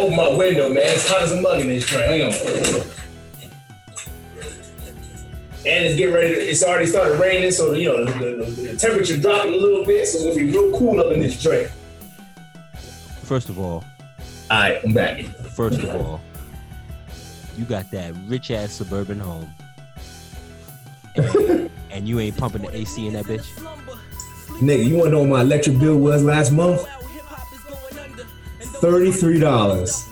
open my window, man. It's hot as a mug in this train. Hang on. And it's getting ready. To, it's already started raining, so you know the, the, the temperature dropping a little bit, so it's gonna be real cool up in this train. First of all, All right, I'm back. first of all, you got that rich ass suburban home, and, and you ain't pumping the AC in that bitch. Nigga, you wanna know what my electric bill was last month? Thirty-three dollars.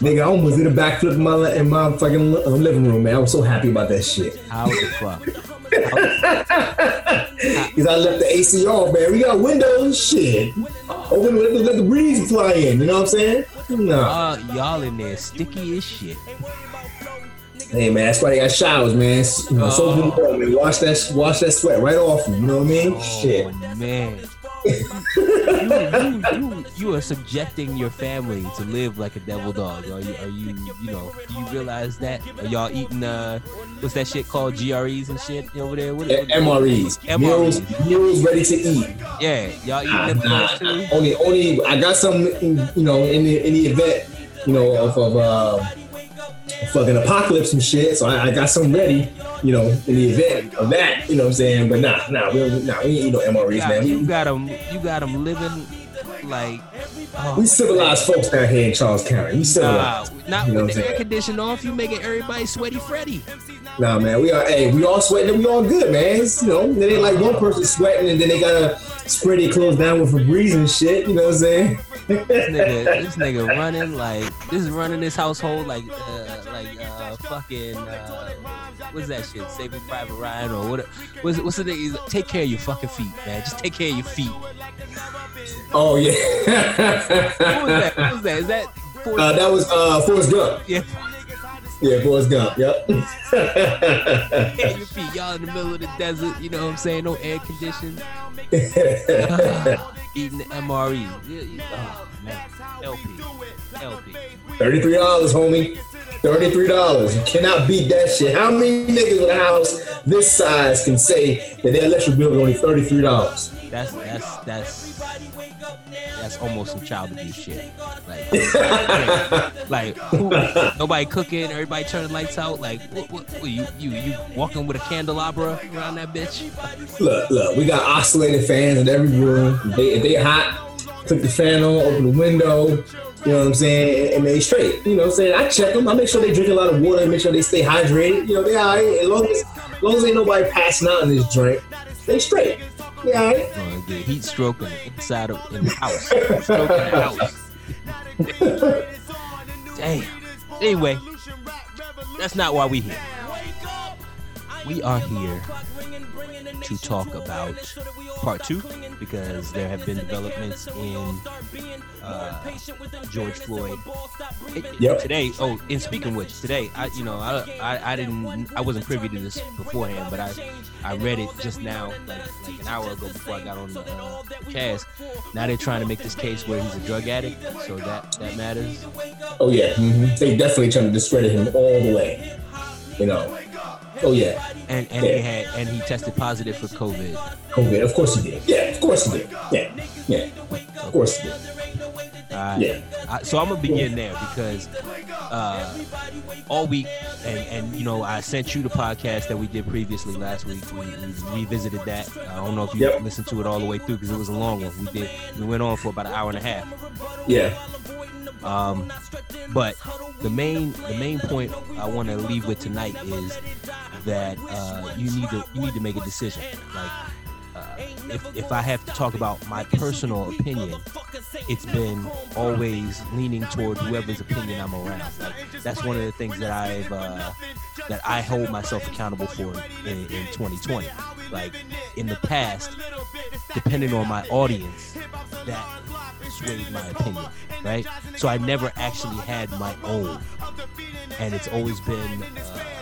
Nigga, I almost did a backflip in my in my fucking uh, living room, man. I was so happy about that shit. How the fuck? Cause I left the AC off, man. We got windows, shit. Open, let the, let the breeze fly in. You know what I'm saying? Nah. Uh, y'all in there sticky as shit. Hey man, that's why they got showers, man. You know, soap in the water, man. Wash that, wash that sweat right off you. You know what I mean? Oh Shit. man. you, you, you, you are subjecting your family to live like a devil dog. Are you, are you, you know, do you realize that? Are y'all eating, uh, what's that shit called? GREs and shit over there? What, what- MREs, MREs. meals, meals ready to eat. Yeah, y'all eating them nah, too? Only, only I got some, you know, in the in the event, you know, of, of uh, fucking apocalypse and shit. So I, I got some ready, you know, in the event of that. You know what I'm saying? But nah, nah, we nah, we ain't eat no MREs, Yeah, man. you got them, you got them living like, oh, we civilized folks down here in Charles County. We Nah, civilized. not You know with the air conditioner off. You making everybody sweaty, Freddy. Nah, man, we are. Hey, we all sweating. and We all good, man. It's, you know, it ain't like one person sweating and then they gotta spray their clothes down with a breeze and shit. You know what I'm saying? This nigga, this nigga running like this is running this household like uh, like uh, fucking uh, what's that shit? Saving Private Ryan or what? What's what's the thing? Like, Take care of your fucking feet, man. Just take care of your feet. Oh yeah. What was that? What was that? Is that? Forrest- uh, that was uh, Forrest Gump. yeah, Yeah, Forrest Gump. Yep. take care your feet. Y'all in the middle of the desert. You know what I'm saying? No air conditioning. Eating the MRE. Oh man, LP, LP. Thirty-three dollars, homie. Thirty-three dollars. You cannot beat that shit. How many niggas with a house this size can say that their electric bill is only thirty-three dollars? That's that's that's that's almost some child abuse shit. Like, like who, nobody cooking, everybody turning lights out. Like, what, what, what you you you walking with a candelabra around that bitch? Look, look, we got oscillating fans in every room. They, if they hot, click the fan on, open the window. You know what I'm saying? And they straight. You know what I'm saying? I check them. I make sure they drink a lot of water. Make sure they stay hydrated. You know, they all right. As long as, as long as ain't nobody passing out in this drink, they straight. They all right. Oh, the heat stroking inside of in the house, stroking the house. Damn. Anyway, that's not why we here. We are here to talk about part two because there have been developments in uh, George Floyd. It- Yep. Today, oh, in speaking of which, today, I, you know, I, I, I didn't, I wasn't privy to this beforehand, but I, I read it just now, like, like an hour ago before I got on the, uh, the cast. Now they're trying to make this case where he's a drug addict, so that that matters. Oh yeah, mhm. they definitely trying to discredit him all the way. You know. Oh yeah, And and he had and he tested positive for COVID. COVID. Of course he did. Yeah, of course he did. Yeah, yeah. Of course he did. Yeah. I, so I'm gonna begin there because uh, all week, and and you know, I sent you the podcast that we did previously last week. We, we revisited that. I don't know if you Yep. listened to it all the way through because it was a long one. We did. We went on for about an hour and a half. Yeah. Um, but the main the main point I want to leave with tonight is that uh, you need to you need to make a decision. Like if if I have to talk about my personal opinion, it's been always leaning toward whoever's opinion I'm around. Like that's one of the things that I've uh, that I hold myself accountable for in, in 2020. Like in the past, depending on my audience, that swayed my opinion, right? So I never actually had my own, and it's always been uh,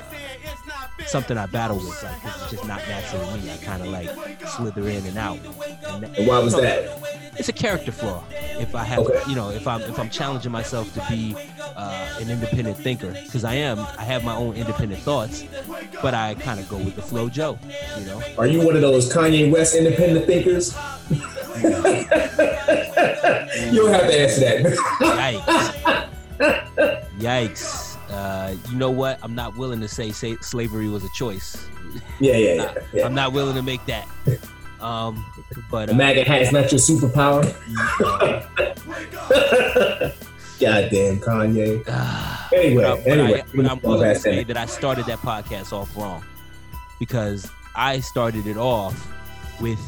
something I battle with, like 'cause it's just not natural to me. I kind of like slither in and out. And, And why was that? It's a character flaw. If I have, Okay. you know, if I'm if I'm challenging myself to be uh, an independent thinker, because I am, I have my own independent thoughts, but I kind of go with the flow, Joe. You know, Are you one of those Kanye West independent thinkers? you don't have to answer that. yikes. Yikes. Uh, you know what? I'm not willing to say, say slavery was a choice. Yeah, yeah, yeah, yeah. I'm not willing to make that. Um, but uh, MAGA hat is not your superpower. Goddamn Kanye. Uh, anyway, but, anyway, I, but I'm willing to say that I started that podcast off wrong because I started it off with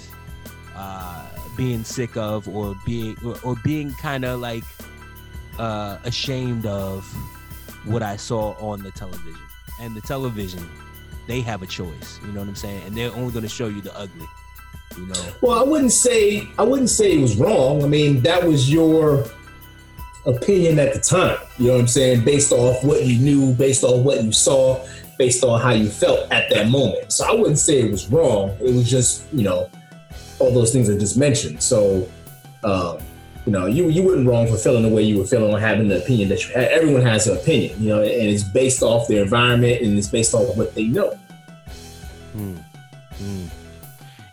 uh, being sick of or being or, or being kind of like uh, ashamed of what I saw on the television. And the television, they have a choice. You know what I'm saying? And they're only going to show you the ugly. You know. Well, I wouldn't say I wouldn't say it was wrong. I mean, that was your opinion at the time. You know what I'm saying? Based off what you knew, based off what you saw, based on how you felt at that moment. So I wouldn't say it was wrong. It was just, you know, all those things I just mentioned. So, um, you know, you you weren't wrong for feeling the way you were feeling or having the opinion that you. Everyone has an opinion, you know, and it's based off their environment and it's based off what they know. Hmm. Hmm.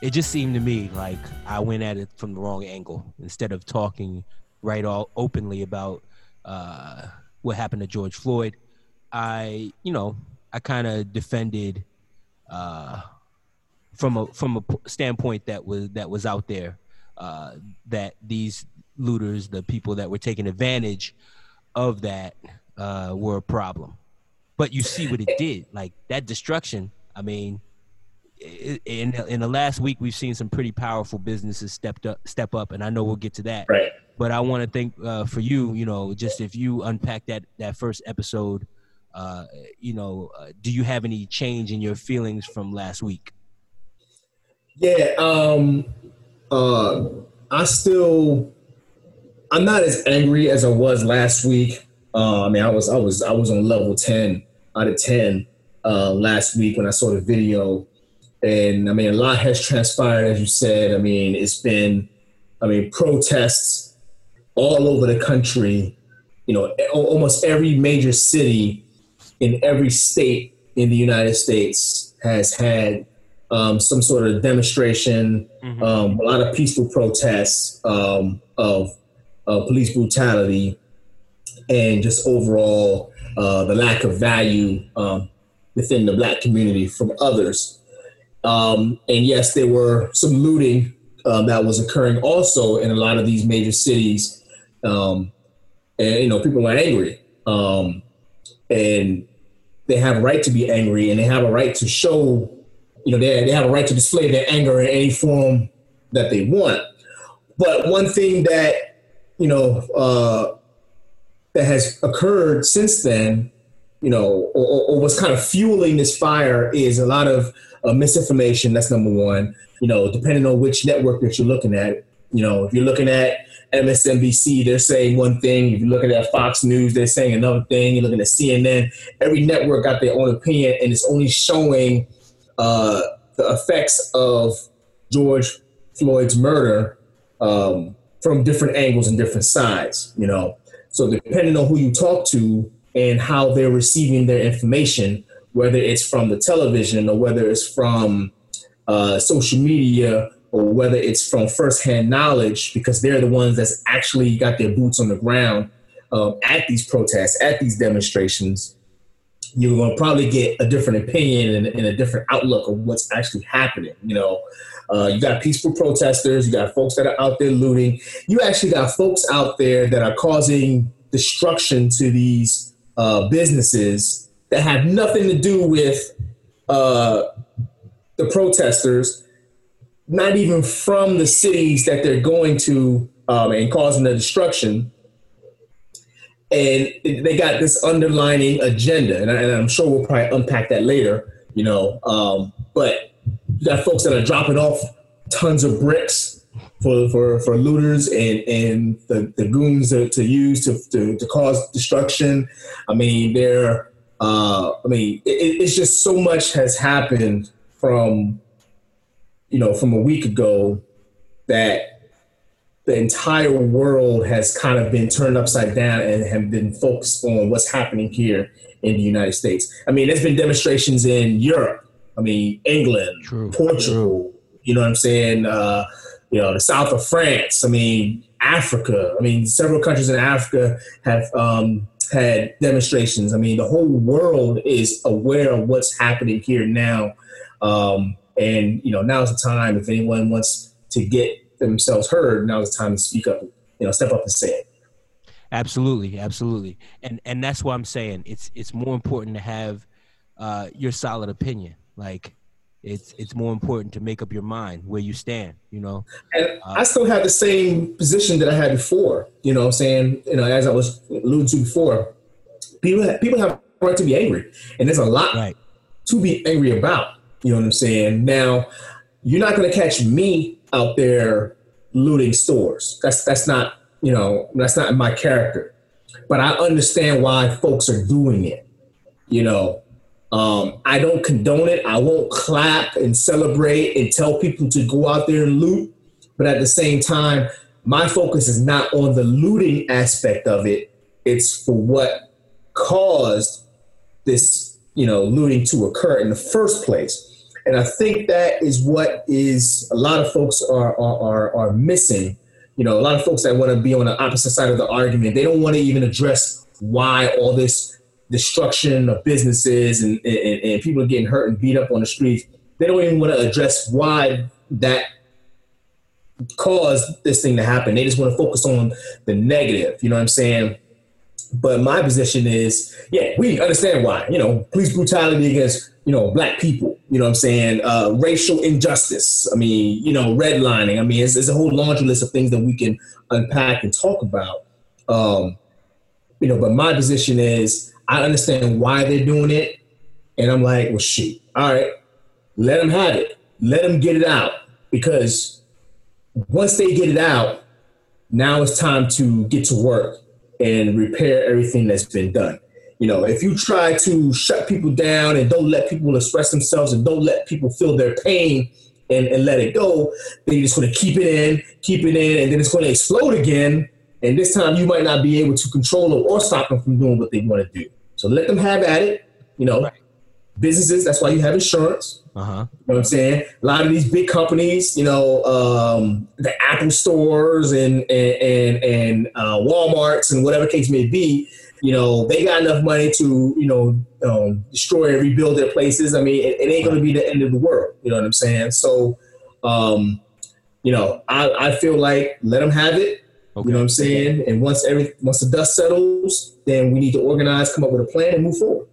It just seemed to me like I went at it from the wrong angle instead of talking right all openly about uh, what happened to George Floyd. I, you know, I kind of defended uh, from a from a standpoint that was that was out there uh, that these looters, the people that were taking advantage of that, uh, were a problem. But you see what it did, like that destruction. I mean, in in the last week, we've seen some pretty powerful businesses stepped up, step up, and I know we'll get to that. Right. But I want to think uh, for you, you know, just if you unpack that that first episode, uh, you know, uh, do you have any change in your feelings from last week? Yeah, um, uh, I still, I'm not as angry as I was last week. Uh, I mean, I was, I was, I was on level ten out of ten uh, last week when I saw the video, and I mean, a lot has transpired, as you said. I mean, it's been, I mean, protests all over the country. You know, almost every major city in every state in the United States has had um, some sort of demonstration, mm-hmm. um, a lot of peaceful protests um, of, of police brutality, and just overall uh, the lack of value um, within the black community from others. Um, and yes, there were some looting uh, that was occurring also in a lot of these major cities. and, you know, people are angry. and they have a right to be angry and they have a right to show you know, they, they have a right to display their anger in any form that they want. But one thing that, you know, uh, that has occurred since then, you know, or, or what's kind of fueling this fire is a lot of uh, misinformation. That's number one. You know, depending on which network that you're looking at. You know, if you're looking at MSNBC, they're saying one thing. If you're looking at Fox News, they're saying another thing. You're looking at CNN. Every network got their own opinion, and it's only showing uh, the effects of George Floyd's murder um, from different angles and different sides. You know, so depending on who you talk to and how they're receiving their information, whether it's from the television or whether it's from uh, social media or whether it's from firsthand knowledge, because they're the ones that's actually got their boots on the ground um, at these protests, at these demonstrations you're going to probably get a different opinion and, and, a different outlook of what's actually happening. You know, uh, you got peaceful protesters, you got folks that are out there looting. You actually got folks out there that are causing destruction to these uh, businesses that have nothing to do with uh, the protesters, not even from the cities that they're going to um, and causing the destruction and they got this underlining agenda, and, I, am sure we'll probably unpack that later. You know, um, but you got folks that are dropping off tons of bricks for for, for looters and and the, the goons to, to use to, to, to cause destruction. I mean, they're uh, I mean, it, it's just so much has happened from you know from a week ago that the entire world has kind of been turned upside down and have been focused on what's happening here in the United States. I mean, there's been demonstrations in Europe. I mean, England, True. Portugal. True. You know what I'm saying? Uh, you know, the south of France. I mean, Africa. I mean, several countries in Africa have um, had demonstrations. I mean, the whole world is aware of what's happening here now. Um, and, you know, now's the time if anyone wants to get themselves heard, now it's time to speak up, you know, step up and say it. Absolutely, absolutely. And and that's why I'm saying. It's it's more important to have uh, your solid opinion. Like it's it's more important to make up your mind where you stand you know and uh, i still have the same position that i had before you know i'm saying you know as i was alluding to before people have, people have a right to be angry and there's a lot right. to be angry about you know what i'm saying now you're not going to catch me out there looting stores that's that's not you know that's not my character but i understand why folks are doing it you know um, I don't condone it. I won't clap and celebrate and tell people to go out there and loot. But at the same time, my focus is not on the looting aspect of it. It's for what caused this, you know, looting to occur in the first place. And I think that is what is a lot of folks are are, are, missing. You know, a lot of folks that want to be on the opposite side of the argument, they don't want to even address why all this destruction of businesses and, and, and people are getting hurt and beat up on the streets. They don't even want to address why that caused this thing to happen. They just want to focus on the negative. You know what I'm saying? But my position is, yeah, we understand why. You know, police brutality against you know black people. You know what I'm saying? Uh, racial injustice. I mean, you know, redlining. I mean, it's, it's, a whole laundry list of things that we can unpack and talk about. Um, you know, but my position is I understand why they're doing it. And I'm like, well, shoot, all right, let them have it. Let them get it out. Because once they get it out, now it's time to get to work and repair everything that's been done. You know, if you try to shut people down and don't let people express themselves and don't let people feel their pain and, and let it go, then you're just going to keep it in, keep it in, and then it's going to explode again. And this time you might not be able to control them or stop them from doing what they want to do. So let them have at it. You know, right. Businesses. That's why you have insurance. Uh-huh. You know what I'm saying? A lot of these big companies, you know, um, the Apple stores and and and, and uh, WalMarts and whatever case may be, you know, they got enough money to you know um, destroy and rebuild their places. I mean, it, it ain't going to be the end of the world. You know what I'm saying? So, um, you know, I, I feel like let them have it. Okay. You know what I'm saying? And once every once the dust settles, then we need to organize, come up with a plan, and move forward.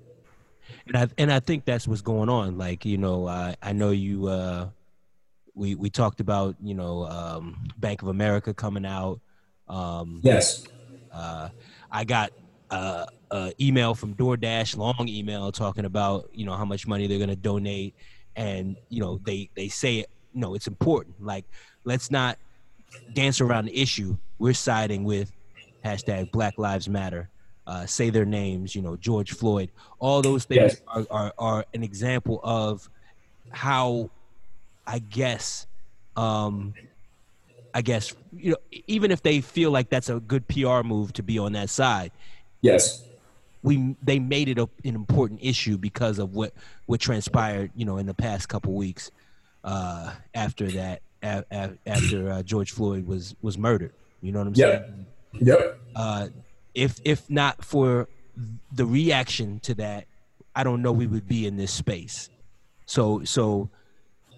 And I and I think that's what's going on. Like you know, I I know you. Uh, we we talked about you know um, Bank of America coming out. Um, yes. Uh, I got uh, uh, email from DoorDash, long email talking about you know how much money they're going to donate, and you know they they say it. You know it's important. Like let's not dance around the issue we're siding with hashtag Black Lives Matter. Uh, say their names, you know, George Floyd. All those things yes. are, are, are, an example of how, I guess, um, I guess you know, even if they feel like that's a good PR move to be on that side. Yes. We they made it a, an important issue because of what what transpired, you know, in the past couple weeks uh, after that, a, a, after uh, George Floyd was was murdered. You know what I'm yep. saying? Yep. Uh, if if not for the reaction to that, I don't know we would be in this space. So so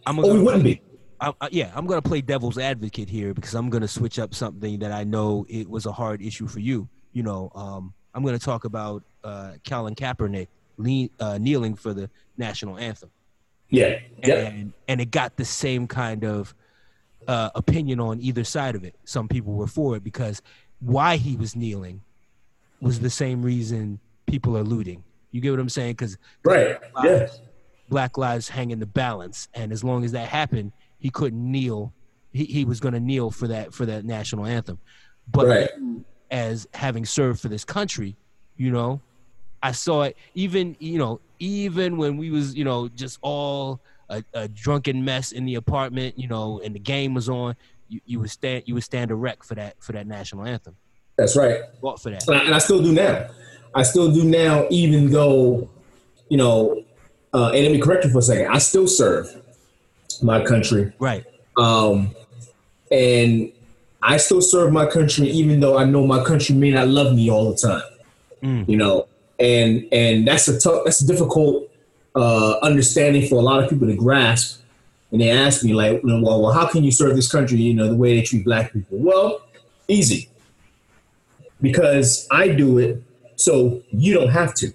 I'm gonna, oh, we wouldn't be. I, I, yeah, I'm gonna play devil's advocate here because I'm gonna switch up something that I know it was a hard issue for you. You know, um, I'm gonna talk about uh, Colin Kaepernick lean, uh, kneeling for the national anthem. Yeah, and and it got the same kind of uh, opinion on either side of it. Some people were for it because why he was kneeling was the same reason people are looting. You get what I'm saying? Because right, black lives, black lives hang in the balance, and as long as that happened, he couldn't kneel. He, he was going to kneel for that for that national anthem. But right. as having served for this country, you know, I saw it even you know even when we was you know just all a, a, drunken mess in the apartment, you know, and the game was on, you, you would stand you would stand erect for that for that national anthem. That's right. Fought for that, and I, and I, still do now. I still do now, even though, you know, uh, and let me correct you for a second. I still serve my country, right? Um, and I still serve my country, even though I know my country may not love me all the time. Mm. You know, and and that's a tough, that's a difficult uh, understanding for a lot of people to grasp. And they ask me like, well, well, how can you serve this country? You know, the way they treat black people. Well, easy, because I do it, so you don't have to.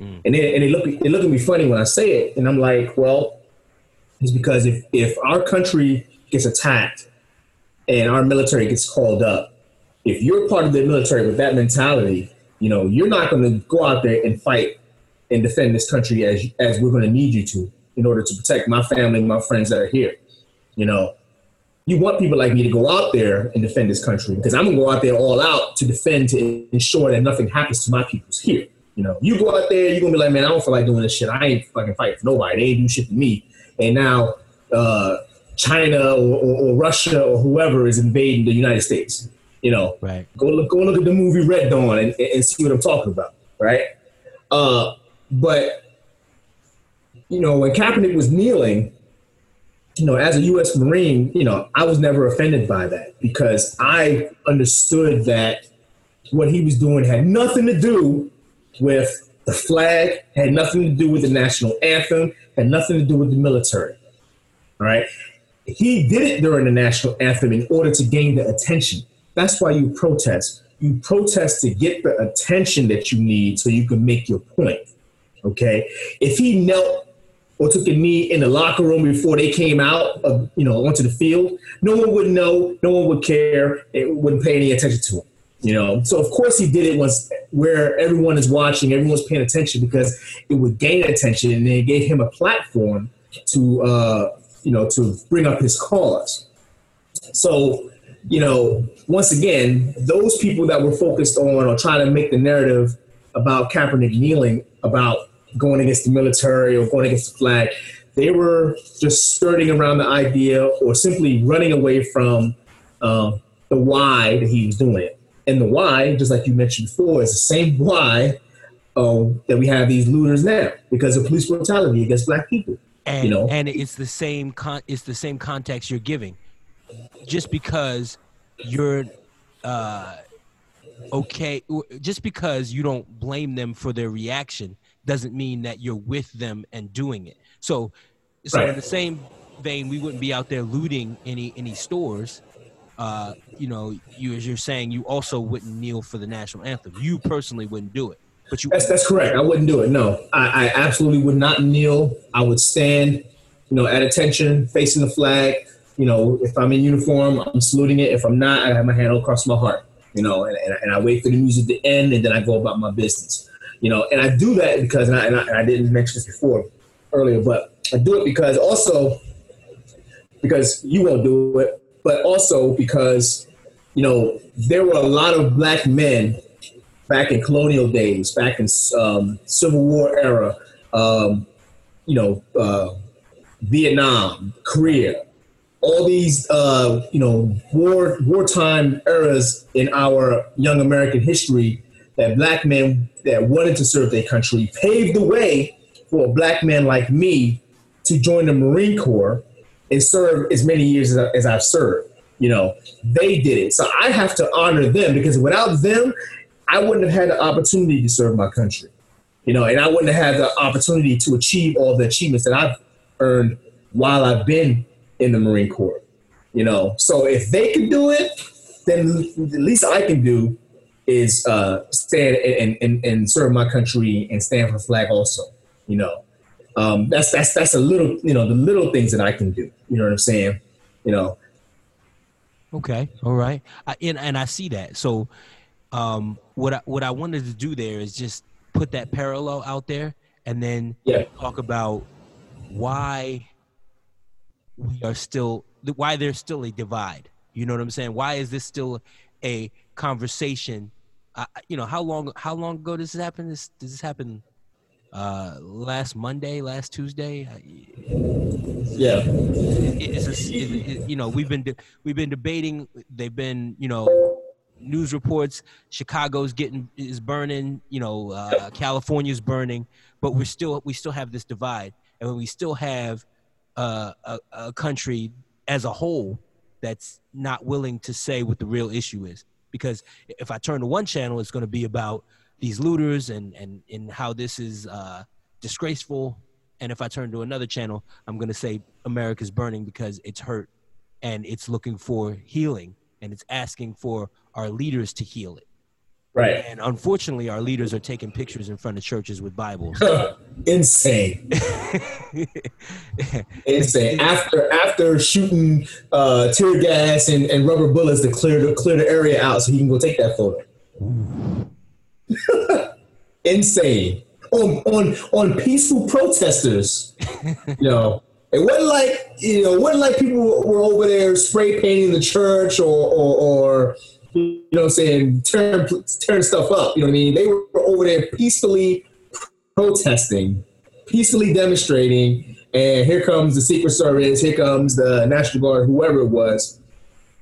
Mm. And they, and they look they look at me funny when I say it, and I'm like, well, it's because if if our country gets attacked and our military gets called up, if you're part of the military with that mentality, you know, you're not going to go out there and fight and defend this country as as we're going to need you to in order to protect my family and my friends that are here. You know, you want people like me to go out there and defend this country because I'm gonna go out there all out to defend to ensure that nothing happens to my peoples here. You know, you go out there, you're gonna be like, man, I don't feel like doing this shit. I ain't fucking fighting for nobody. They ain't do shit to me. And now uh, China or, or, or, Russia or whoever is invading the United States. You know, right? Go look, go look at the movie Red Dawn and, and see what I'm talking about, right? Uh, but you know, when Kaepernick was kneeling, you know, as a U.S. Marine, you know, I was never offended by that because I understood that what he was doing had nothing to do with the flag, had nothing to do with the national anthem, had nothing to do with the military. All right. He did it during the national anthem in order to gain the attention. That's why you protest. You protest to get the attention that you need so you can make your point. Okay. If he knelt or took a knee in the locker room before they came out of, you know, onto the field, no one would know, no one would care, it wouldn't pay any attention to him. You know, so of course he did it once where everyone is watching, everyone's paying attention because it would gain attention and it gave him a platform to uh, you know to bring up his cause. So, you know, once again, those people that were focused on or trying to make the narrative about Kaepernick kneeling about going against the military or going against the flag. They were just skirting around the idea or simply running away from uh, the why that he was doing it. And the why, just like you mentioned before, is the same why uh, that we have these looters now because of police brutality against black people. And, you know? and it's the same con- it's the same context you're giving. Just because you're uh, okay, just because you don't blame them for their reaction doesn't mean that you're with them and doing it. So, so right. in the same vein, we wouldn't be out there looting any any stores. Uh, you know, you as you're saying, you also wouldn't kneel for the national anthem. You personally wouldn't do it, but you. That's that's correct. I wouldn't do it. No, I, I absolutely would not kneel. I would stand, you know, at attention, facing the flag. You know, if I'm in uniform, I'm saluting it. If I'm not, I have my hand across my heart. You know, and, and, and I wait for the music to end, and then I go about my business. You know, and I do that because, and I, and I, and I didn't mention this before earlier, but I do it because also because you won't do it, but also because you know there were a lot of black men back in colonial days, back in um, Civil War era, um, you know, uh, Vietnam, Korea, all these uh, you know war wartime eras in our young American history that black men that wanted to serve their country paved the way for a black man like me to join the Marine Corps and serve as many years as, as I've served. You know, they did it. So I have to honor them because without them, I wouldn't have had the opportunity to serve my country. You know, and I wouldn't have had the opportunity to achieve all the achievements that I've earned while I've been in the Marine Corps. You know, so if they can do it, then the least I can do is uh, stand and, and, and serve my country and stand for the flag also. You know, um, that's that's that's a little you know the little things that I can do. You know what I'm saying? You know. Okay. All right. I, and and I see that. So, um, what I, what I wanted to do there is just put that parallel out there, and then yeah. talk about why we are still why there's still a divide. You know what I'm saying? Why is this still a conversation I, you know, how long how long ago does this happen? This does this happen uh, last Monday, last Tuesday? Yeah, it, it's you know we've been de- we've been debating. They've been you know news reports. Chicago's getting is burning. You know, uh, California's burning, but we're still we still have this divide, and we still have uh, a, a country as a whole that's not willing to say what the real issue is because if I turn to one channel, it's going to be about these looters and and and how this is uh, disgraceful. And if I turn to another channel, I'm gonna say America's burning because it's hurt and it's looking for healing and it's asking for our leaders to heal it. Right. And unfortunately, our leaders are taking pictures in front of churches with Bibles. Insane. Insane. After after shooting uh, tear gas and, and rubber bullets to clear the clear the area out so he can go take that photo. Insane. On on on peaceful protesters. you know. It wasn't like you know, it wasn't like people were over there spray painting the church or or, or you know what I'm saying, tearing, tearing stuff up. You know what I mean? They were over there peacefully protesting, peacefully demonstrating, and here comes the Secret Service, here comes the National Guard, whoever it was,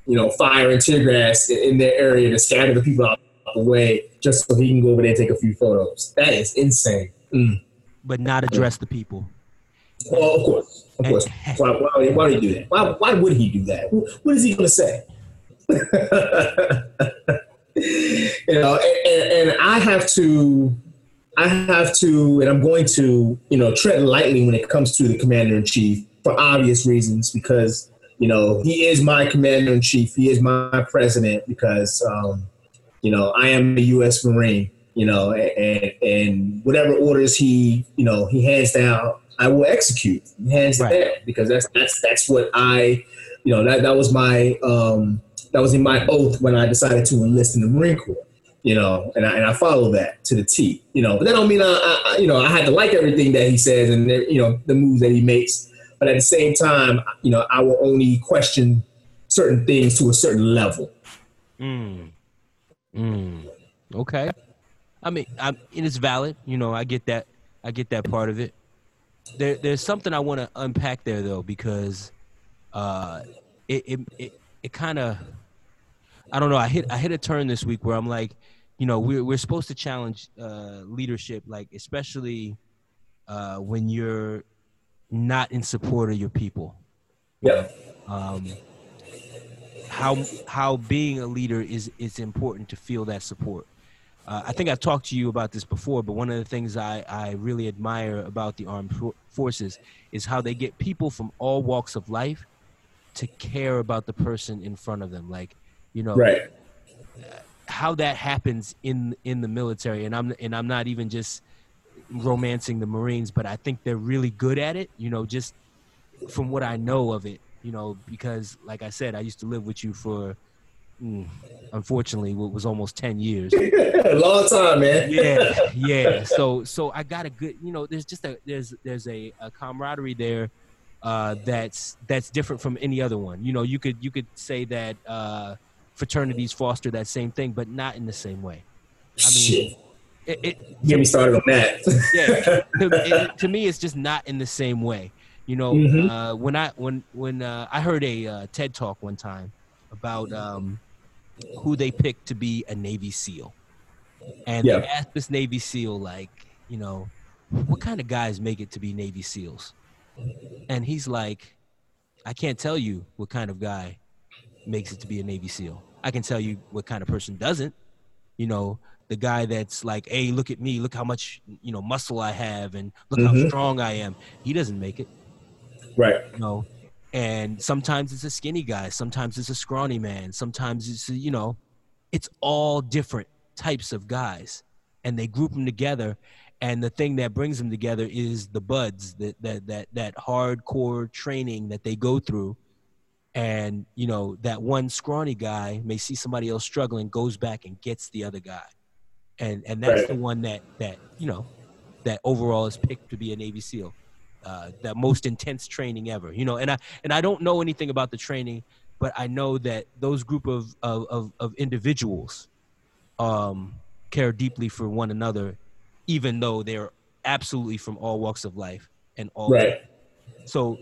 you know, firing tear gas in, in their area to scatter the people out the way just so he can go over there and take a few photos. That is insane. Mm. But not address the people. Well, of course, of course. Why, why, why would he do that? Why, why would he do that? What is he going to say? you know, and, and, I have to, I have to, and I'm going to, you know, tread lightly when it comes to the commander in chief for obvious reasons because, you know, he is my commander in chief. He is my president because, um, you know, I am a U.S. Marine. You know, and and whatever orders he, you know, he hands down, I will execute hands right. down because that's that's that's what I, you know, that that was my um, that was in my oath when I decided to enlist in the Marine Corps. You know, and I, and I follow that to the T. You know, but that don't mean I, I you know I had to like everything that he says and you know the moves that he makes. But at the same time, you know, I will only question certain things to a certain level. Mm. Mm. Okay. I mean, I'm, it's valid. You know, I get that. I get that part of it. There, there's something I want to unpack there though, because uh, it, it, it, it kind of I don't know. I hit I hit a turn this week where I'm like, you know, we're we're supposed to challenge uh, leadership, like especially uh, when you're not in support of your people. Yeah. Um, how how being a leader is is important to feel that support. Uh, I think I've talked to you about this before, but one of the things I, I really admire about the armed forces is how they get people from all walks of life to care about the person in front of them. Like you know right. how that happens in in the military. And i'm and i'm not even just romancing the marines but i think they're really good at it you know just from what i know of it you know because like i said i used to live with you for mm, unfortunately what was almost 10 years. A long time man. Yeah yeah. So so i got a good you know there's just a there's there's a, a camaraderie there uh, that's that's different from any other one. You know you could you could say that uh, fraternities foster that same thing, but not in the same way. I mean, Shit. It, it, Get me started on that. yeah, to, it, to, me, it's just not in the same way. You know, mm-hmm. uh, when I when when uh, I heard a uh, TED talk one time about um, who they picked to be a Navy SEAL, and yeah. they asked this Navy SEAL like, you know, what kind of guys make it to be Navy SEALs? And he's like, I can't tell you what kind of guy makes it to be a Navy SEAL. I can tell you what kind of person doesn't. You know, the guy that's like, "Hey, look at me! Look how much you know muscle I have, and look mm-hmm. how strong I am." He doesn't make it. Right. You know, and sometimes it's a skinny guy, sometimes it's a scrawny man, sometimes it's you know, it's all different types of guys, and they group them together. And the thing that brings them together is the BUD/S, that that that that hardcore training that they go through and you know that one scrawny guy may see somebody else struggling goes back and gets the other guy. And and that's right. the one that that you know that overall is picked to be a navy seal uh, that most intense training ever you know? And i and i don't know anything about the training but i know that those group of of of, of individuals um care deeply for one another even though they're absolutely from all walks of life and all right. So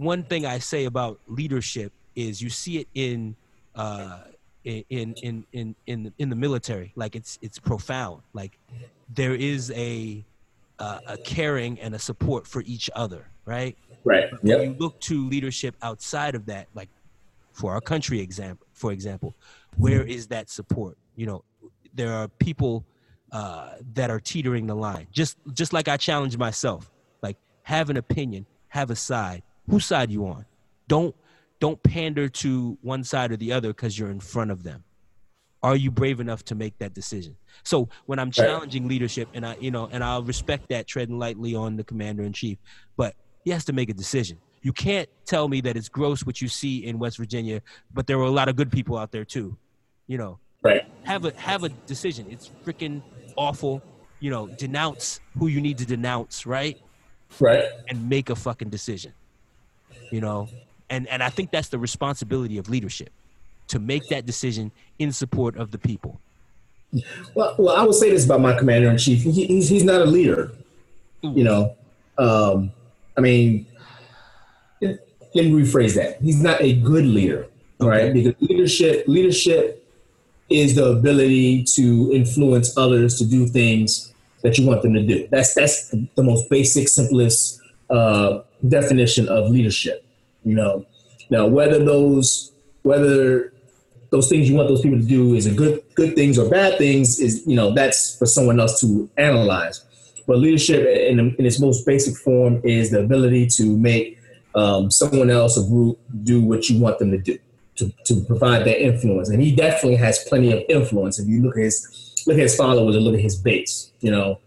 one thing I say about leadership is you see it in uh, in in in in the, in the military. Like it's it's profound. Like there is a uh, a caring and a support for each other, right? Right. Yep. you look to leadership outside of that, like for our country example, for example, where is that support? You know, there are people uh, that are teetering the line. Just just like I challenge myself, like have an opinion, have a side. Whose side you on? Don't don't pander to one side or the other because you're in front of them. Are you brave enough to make that decision? So when I'm challenging leadership, and I you know, and I'll respect that treading lightly on the commander in chief, but he has to make a decision. You can't tell me that it's gross what you see in West Virginia, but there were a lot of good people out there too. You know, right? Have a have a decision. It's freaking awful. You know, denounce who you need to denounce, right? Right. And make a fucking decision. You know, and and I think that's the responsibility of leadership to make that decision in support of the people. Well, well, I will say this about my commander in chief: he, he's he's not a leader. You know, um, I mean, let me rephrase that. He's not a good leader, right? Because leadership leadership is the ability to influence others to do things that you want them to do. That's that's the most basic, simplest uh, definition of leadership. You know, now whether those whether those things you want those people to do is a good good things or bad things is you know that's for someone else to analyze. But leadership in, in its most basic form is the ability to make um, someone else, a group, do what you want them to do to, to provide that influence. And he definitely has plenty of influence. If you look at his look at his followers and look at his base, you know.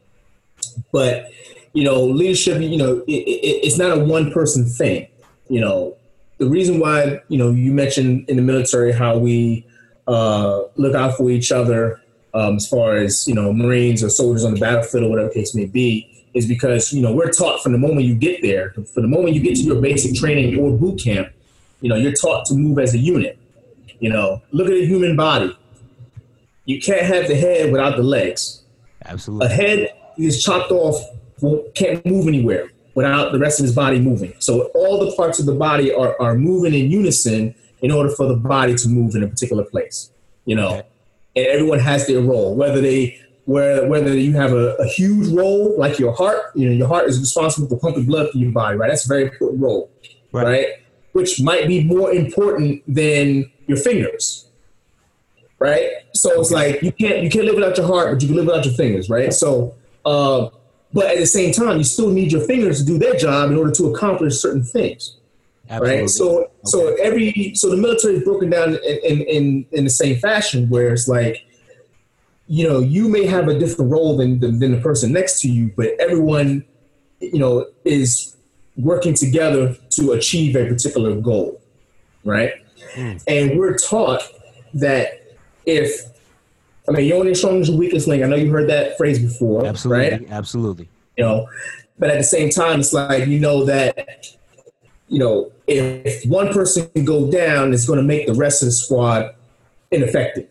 But you know, leadership, you know, it, it, it's not a one person thing. You know, the reason why you know you mentioned in the military how we uh, look out for each other um, as far as you know Marines or soldiers on the battlefield or whatever case may be is because you know we're taught from the moment you get there, from the moment you get to your basic training or boot camp, you know, you're taught to move as a unit. You know, look at a human body. You can't have the head without the legs. Absolutely. A head is chopped off, can't move anywhere without the rest of his body moving. So all the parts of the body are, are moving in unison in order for the body to move in a particular place. You know, okay. and everyone has their role, whether they where whether you have a, a, huge role like your heart, you know, your heart is responsible for pumping blood through your body, right? That's a very important role, right? right? which might be more important than your fingers. Right? So it's like you can't you can't live without your heart, but you can live without your fingers, right? So uh, but at the same time, you still need your fingers to do their job in order to accomplish certain things. Absolutely. Right. So okay. so every so the military is broken down in, in, in, in the same fashion where it's like, you know, you may have a different role than, than, than the person next to you, but everyone, you know, is working together to achieve a particular goal, right? Mm. And we're taught that if, I mean, your only as strong is your weakest link. I know you heard that phrase before, absolutely, right? Absolutely. You know, but at the same time, it's like you know that, you know, if one person can go down, it's going to make the rest of the squad ineffective,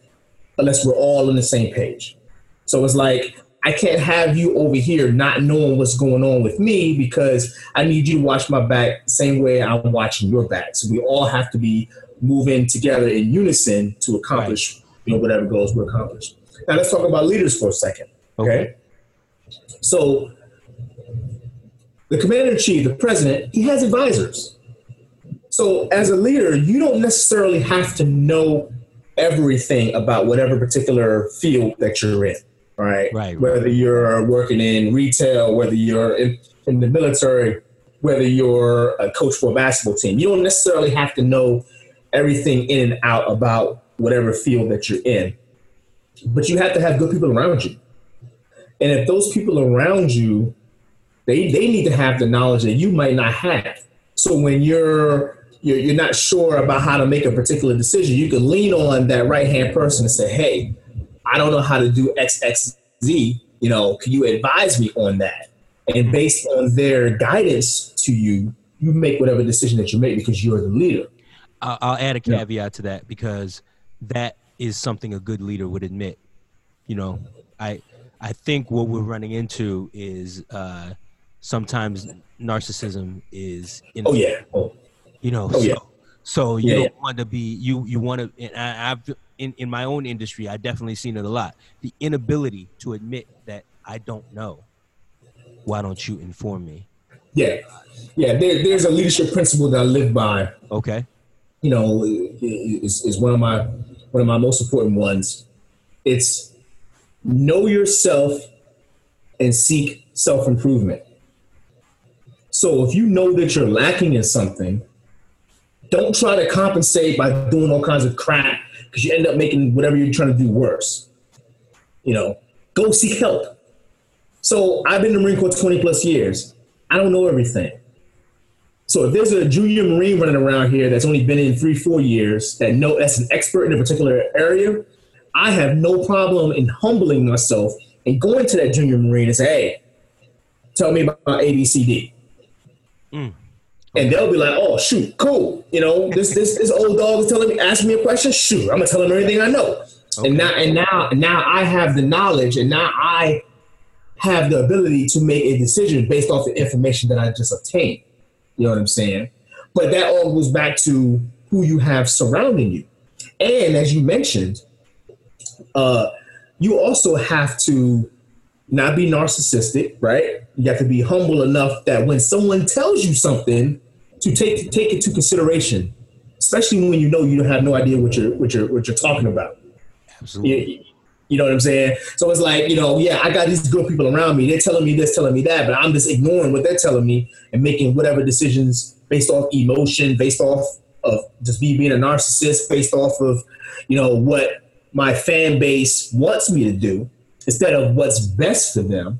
unless we're all on the same page. So it's like I can't have you over here not knowing what's going on with me because I need you to watch my back the same way I'm watching your back. So we all have to be moving together in unison to accomplish right. You know whatever goals were accomplished. Now let's talk about leaders for a second. Okay. okay. So the commander in chief, the president, he has advisors. So as a leader, you don't necessarily have to know everything about whatever particular field that you're in right? Right. Whether you're working in retail, whether you're in, in the military, whether you're a coach for a basketball team, you don't necessarily have to know everything in and out about whatever field that you're in. But you have to have good people around you. And if those people around you, they, they need to have the knowledge that you might not have. So when you're you're, you're not sure about how to make a particular decision, you can lean on that right hand person and say, "Hey, I don't know how to do X, X, Z. You know, can you advise me on that? And based on their guidance to you, you make whatever decision that you make because you're the leader. I'll, add a caveat yeah. to that because that is something a good leader would admit. You know, I I think what we're running into is uh, sometimes narcissism is. In oh yeah. Oh. You know. Oh so, yeah. So you yeah, don't yeah. want to be you. You want to. And I, I've in, in my own industry, I definitely seen it a lot. The inability to admit that I don't know. Why don't you inform me? Yeah, yeah. There, there's a leadership principle that I live by. Okay. You know, is is one of my one of my most important ones. It's know yourself and seek self improvement. So if you know that you're lacking in something, don't try to compensate by doing all kinds of crap because you end up making whatever you're trying to do worse. You know, go seek help. So I've been in the Marine Corps 20 plus years. I don't know everything. So if there's a junior Marine running around here that's only been in three, four years that know that's an expert in a particular area, I have no problem in humbling myself and going to that junior Marine and say, hey, tell me about ABCD. Mm. And they'll be like, oh shoot, cool. You know, this this this old dog is telling me, asking me a question. Shoot, I'm gonna tell him everything I know. Okay. And now and now now I have the knowledge and now I have the ability to make a decision based off the information that I just obtained. You know what I'm saying? But that all goes back to who you have surrounding you. And as you mentioned, uh, you also have to not be narcissistic, right? You have to be humble enough that when someone tells you something, to take take it to consideration, especially when you know you have no idea what you're what you're what you're talking about. Absolutely. You, you know what I'm saying? So it's like, you know, yeah, I got these good people around me. They're telling me this, telling me that, but I'm just ignoring what they're telling me and making whatever decisions based off emotion, based off of just me being a narcissist, based off of, you know, what my fan base wants me to do instead of what's best for them.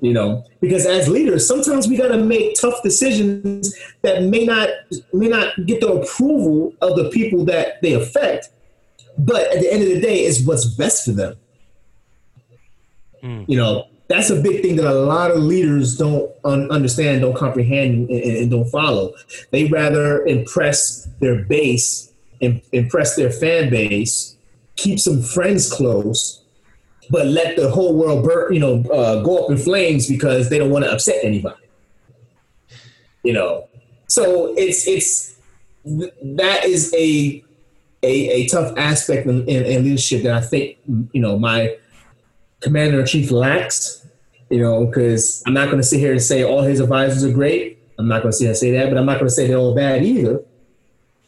You know, because as leaders, sometimes we got to make tough decisions that may not may not get the approval of the people that they affect, but at the end of the day, it's what's best for them. Mm. You know, that's a big thing that a lot of leaders don't un- understand, don't comprehend, and, and, don't follow. They rather impress their base, impress their fan base, keep some friends close, but let the whole world burn, you know, uh, go up in flames because they don't want to upset anybody. You know, so it's it's that is a a, a tough aspect in, in, in leadership that I think you know my commander in chief lacks, you know, because I'm not going to sit here and say all his advisors are great. I'm not going to sit here and say that, but I'm not going to say they're all bad either.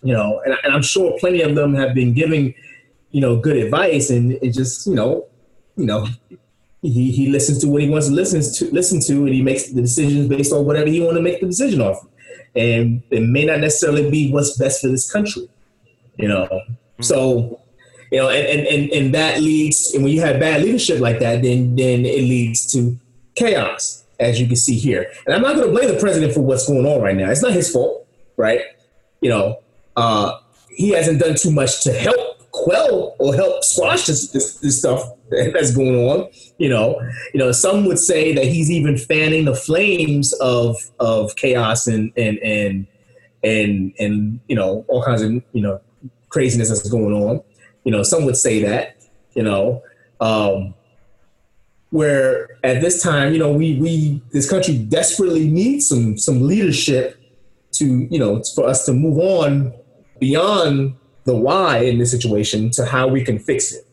You know, and, and I'm sure plenty of them have been giving, you know, good advice, and it just, you know, you know, he, he listens to what he wants to listen to, listen to, and he makes the decisions based on whatever he want to make the decision off. And it may not necessarily be what's best for this country, you know. Mm-hmm. So you know, and, and, and, and that leads, and when you have bad leadership like that, then, then it leads to chaos, as you can see here. And I'm not going to blame the president for what's going on right now. It's not his fault, right? You know, uh, he hasn't done too much to help quell or help squash this, this, this stuff that's going on. You know, you know, some would say that he's even fanning the flames of of chaos and and and and and you know all kinds of you know craziness that's going on. You know, some would say that, you know, um, where at this time, you know, we we this country desperately needs some some leadership to, you know, for us to move on beyond the why in this situation to how we can fix it.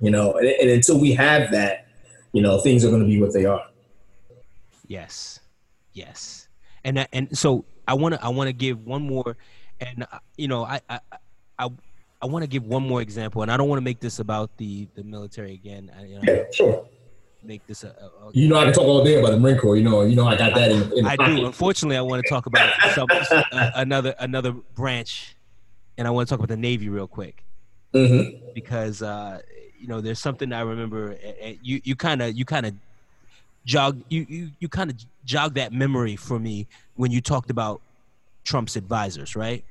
You know, and, and until we have that, you know, things are going to be what they are. Yes, yes, and and so I want to I want to give one more, and uh, you know, I I I I want to give one more example, and I don't want to make this about the the military again. I, you know, yeah, sure. Make this a, a, a, You know, I can talk all day about the Marine Corps. You know, you know, I got that in. in I do. Unfortunately, I want to talk about some, uh, another another branch, and I want to talk about the Navy real quick, mm-hmm. because uh, you know, there's something I remember. You you kind of you kind of jog you you you kind of jog that memory for me when you talked about Trump's advisors, right?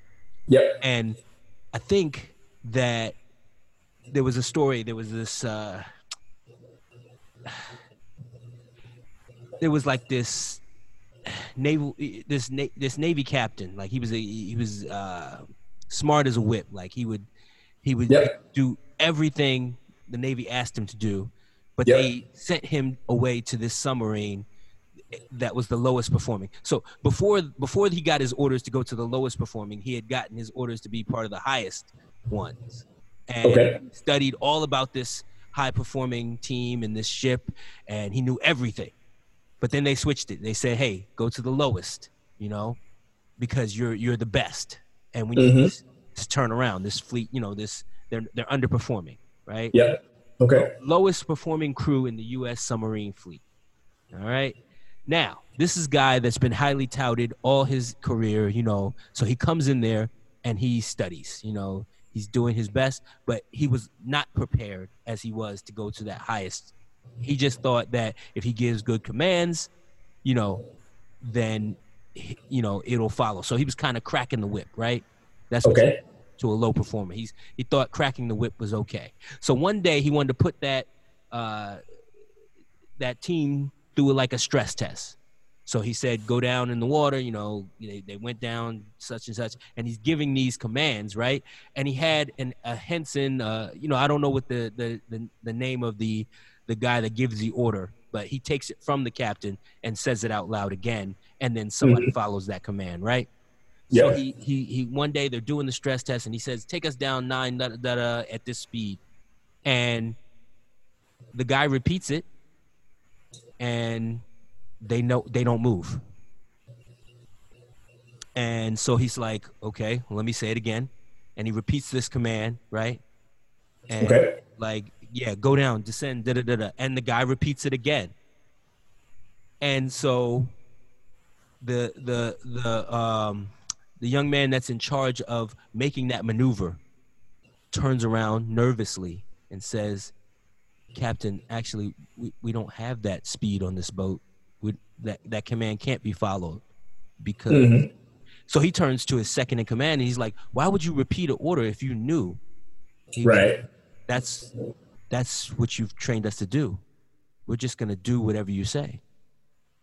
Yep. And I think that there was a story. There was this. Uh, there was like this naval this this navy captain like he was a he was uh smart as a whip like he would he would yep. do everything the navy asked him to do but yep. they sent him away to this submarine that was the lowest performing so before before he got his orders to go to the lowest performing he had gotten his orders to be part of the highest ones and okay. studied all about this high performing team and this ship and he knew everything but then they switched it they said hey go to the lowest you know because you're you're the best and we need mm-hmm. this, this turn around this fleet you know this they're they're underperforming right yeah Okay. Lowest performing crew in the U.S. submarine fleet. All right. Now, this is guy that's been highly touted all his career, you know. So he comes in there and he studies, you know. He's doing his best, but he was not prepared as he was to go to that highest. He just thought that if he gives good commands, you know, then you know it'll follow. So he was kind of cracking the whip, right? That's okay. To a low performer, he's he thought cracking the whip was okay. So one day he wanted to put that uh, that team through like a stress test. So he said, go down in the water, you know, they, they went down such and such. And he's giving these commands, right? And he had an, a Henson, uh, you know, I don't know what the, the, the, the name of the, the guy that gives the order, but he takes it from the captain and says it out loud again. And then somebody mm-hmm. follows that command, right? Yeah. So he, he, he, one day they're doing the stress test and he says, take us down nine da, da, da, at this speed. And the guy repeats it and they know they don't move. And so he's like, okay, well, let me say it again. And he repeats this command, right? And okay. like, yeah, go down, descend, da da da da. And the guy repeats it again. And so the the the um the young man that's in charge of making that maneuver turns around nervously and says, Captain, actually we, we don't have that speed on this boat that that command can't be followed because mm-hmm. so he turns to his second in command and he's like why would you repeat an order if you knew? He right. that's that's what you've trained us to do. We're just going to do whatever you say.